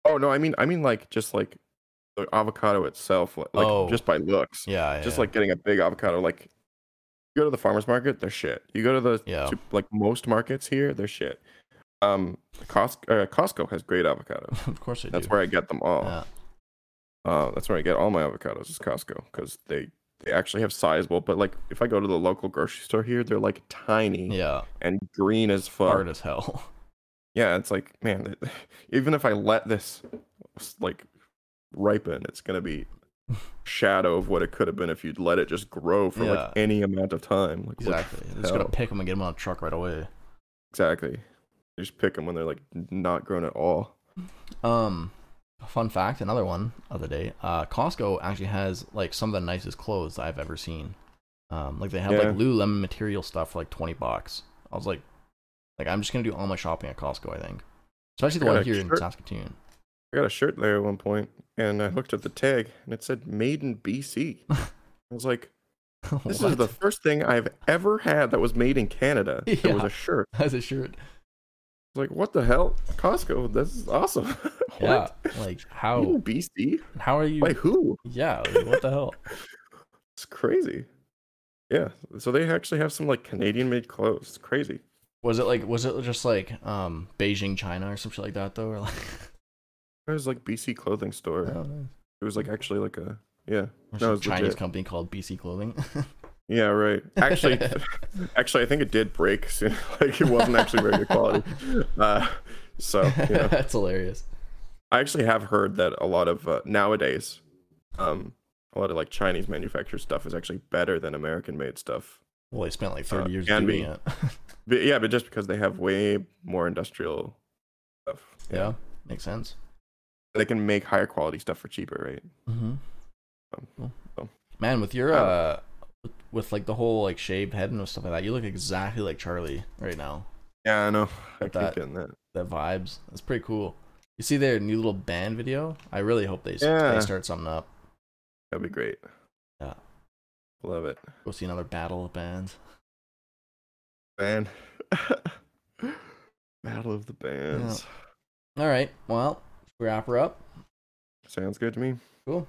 Speaker 2: Oh no, I mean, I mean like just like the avocado itself, like
Speaker 1: Oh.
Speaker 2: just by looks.
Speaker 1: Yeah,
Speaker 2: Just
Speaker 1: yeah.
Speaker 2: like getting a big avocado, like you go to the farmers market, they're shit. You go to the
Speaker 1: Yeah.
Speaker 2: like most markets here, they're shit. Um, Costco, uh, Costco has great avocados.
Speaker 1: of course I
Speaker 2: That's
Speaker 1: do.
Speaker 2: where I get them all.
Speaker 1: Yeah.
Speaker 2: Uh, that's where I get all my avocados is Costco because they they actually have sizable. But like if I go to the local grocery store here, they're like tiny
Speaker 1: Yeah.
Speaker 2: and green as fuck.
Speaker 1: Hard as hell.
Speaker 2: Yeah, it's like man, even if I let this like ripen, it's gonna be shadow of what it could have been if you'd let it just grow for
Speaker 1: Yeah.
Speaker 2: like any amount of time. Like
Speaker 1: Exactly. Just gotta pick them and get them on a truck right away.
Speaker 2: exactly. You just pick them when they're like not grown at all.
Speaker 1: Um, fun fact, another one of the day. Uh, Costco actually has like some of the nicest clothes I've ever seen. Um, like they have
Speaker 2: Yeah.
Speaker 1: like Lululemon material stuff for like twenty bucks. I was like, like I'm just gonna do all my shopping at Costco. I think, especially the one here in
Speaker 2: shirt.
Speaker 1: Saskatoon.
Speaker 2: I got a shirt there at one point, and I looked at the tag, and it said "Made in BC." I was like, "This is the first thing I've ever had that was made in Canada. It was a shirt."
Speaker 1: As a shirt.
Speaker 2: Like, "What the hell, Costco? This is awesome."
Speaker 1: Yeah. Like how
Speaker 2: in BC?
Speaker 1: how are you?
Speaker 2: By who?
Speaker 1: Yeah. Like, what the hell?
Speaker 2: It's crazy. Yeah, so they actually have some like Canadian-made clothes. It's crazy.
Speaker 1: Was it like was it just like um Beijing China or some shit like that though or like
Speaker 2: It was like BC clothing store.
Speaker 1: oh, nice.
Speaker 2: It was like actually like a yeah,
Speaker 1: Or
Speaker 2: was
Speaker 1: Chinese
Speaker 2: legit.
Speaker 1: company called BC Clothing.
Speaker 2: yeah, right. Actually, actually, I think it did break. Soon. like it wasn't actually very good quality. Uh, so you know,
Speaker 1: That's hilarious.
Speaker 2: I actually have heard that a lot of uh, nowadays, um, a lot of like Chinese manufactured stuff is actually better than American made stuff.
Speaker 1: Well, they spent like 30
Speaker 2: Uh,
Speaker 1: years doing
Speaker 2: be.
Speaker 1: it.
Speaker 2: But yeah, but just because they have way more industrial stuff,
Speaker 1: yeah, makes sense.
Speaker 2: they can make higher quality stuff for cheaper, right?
Speaker 1: Mm-hmm.
Speaker 2: Um, so-
Speaker 1: Man, with your
Speaker 2: uh,
Speaker 1: with, like the whole like shaved head and stuff like that, you look exactly like Charlie right now.
Speaker 2: Yeah, I know. I keep
Speaker 1: that.
Speaker 2: getting that.
Speaker 1: The vibes, that's pretty cool. You see their new little band video? I really hope they
Speaker 2: Yeah.
Speaker 1: they start something up.
Speaker 2: That'd be great.
Speaker 1: Yeah.
Speaker 2: Love it.
Speaker 1: We'll see another battle of bands.
Speaker 2: Band. Battle of the Bands.
Speaker 1: All right, well, wrap her up.
Speaker 2: Sounds good to me.
Speaker 1: Cool.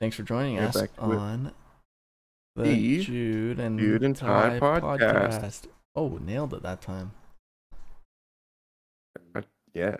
Speaker 1: Thanks for joining
Speaker 2: Yeah,
Speaker 1: us
Speaker 2: to it.
Speaker 1: The Jude and
Speaker 2: Jude and Ty podcast.
Speaker 1: Oh, nailed it that time.
Speaker 2: Uh, yeah.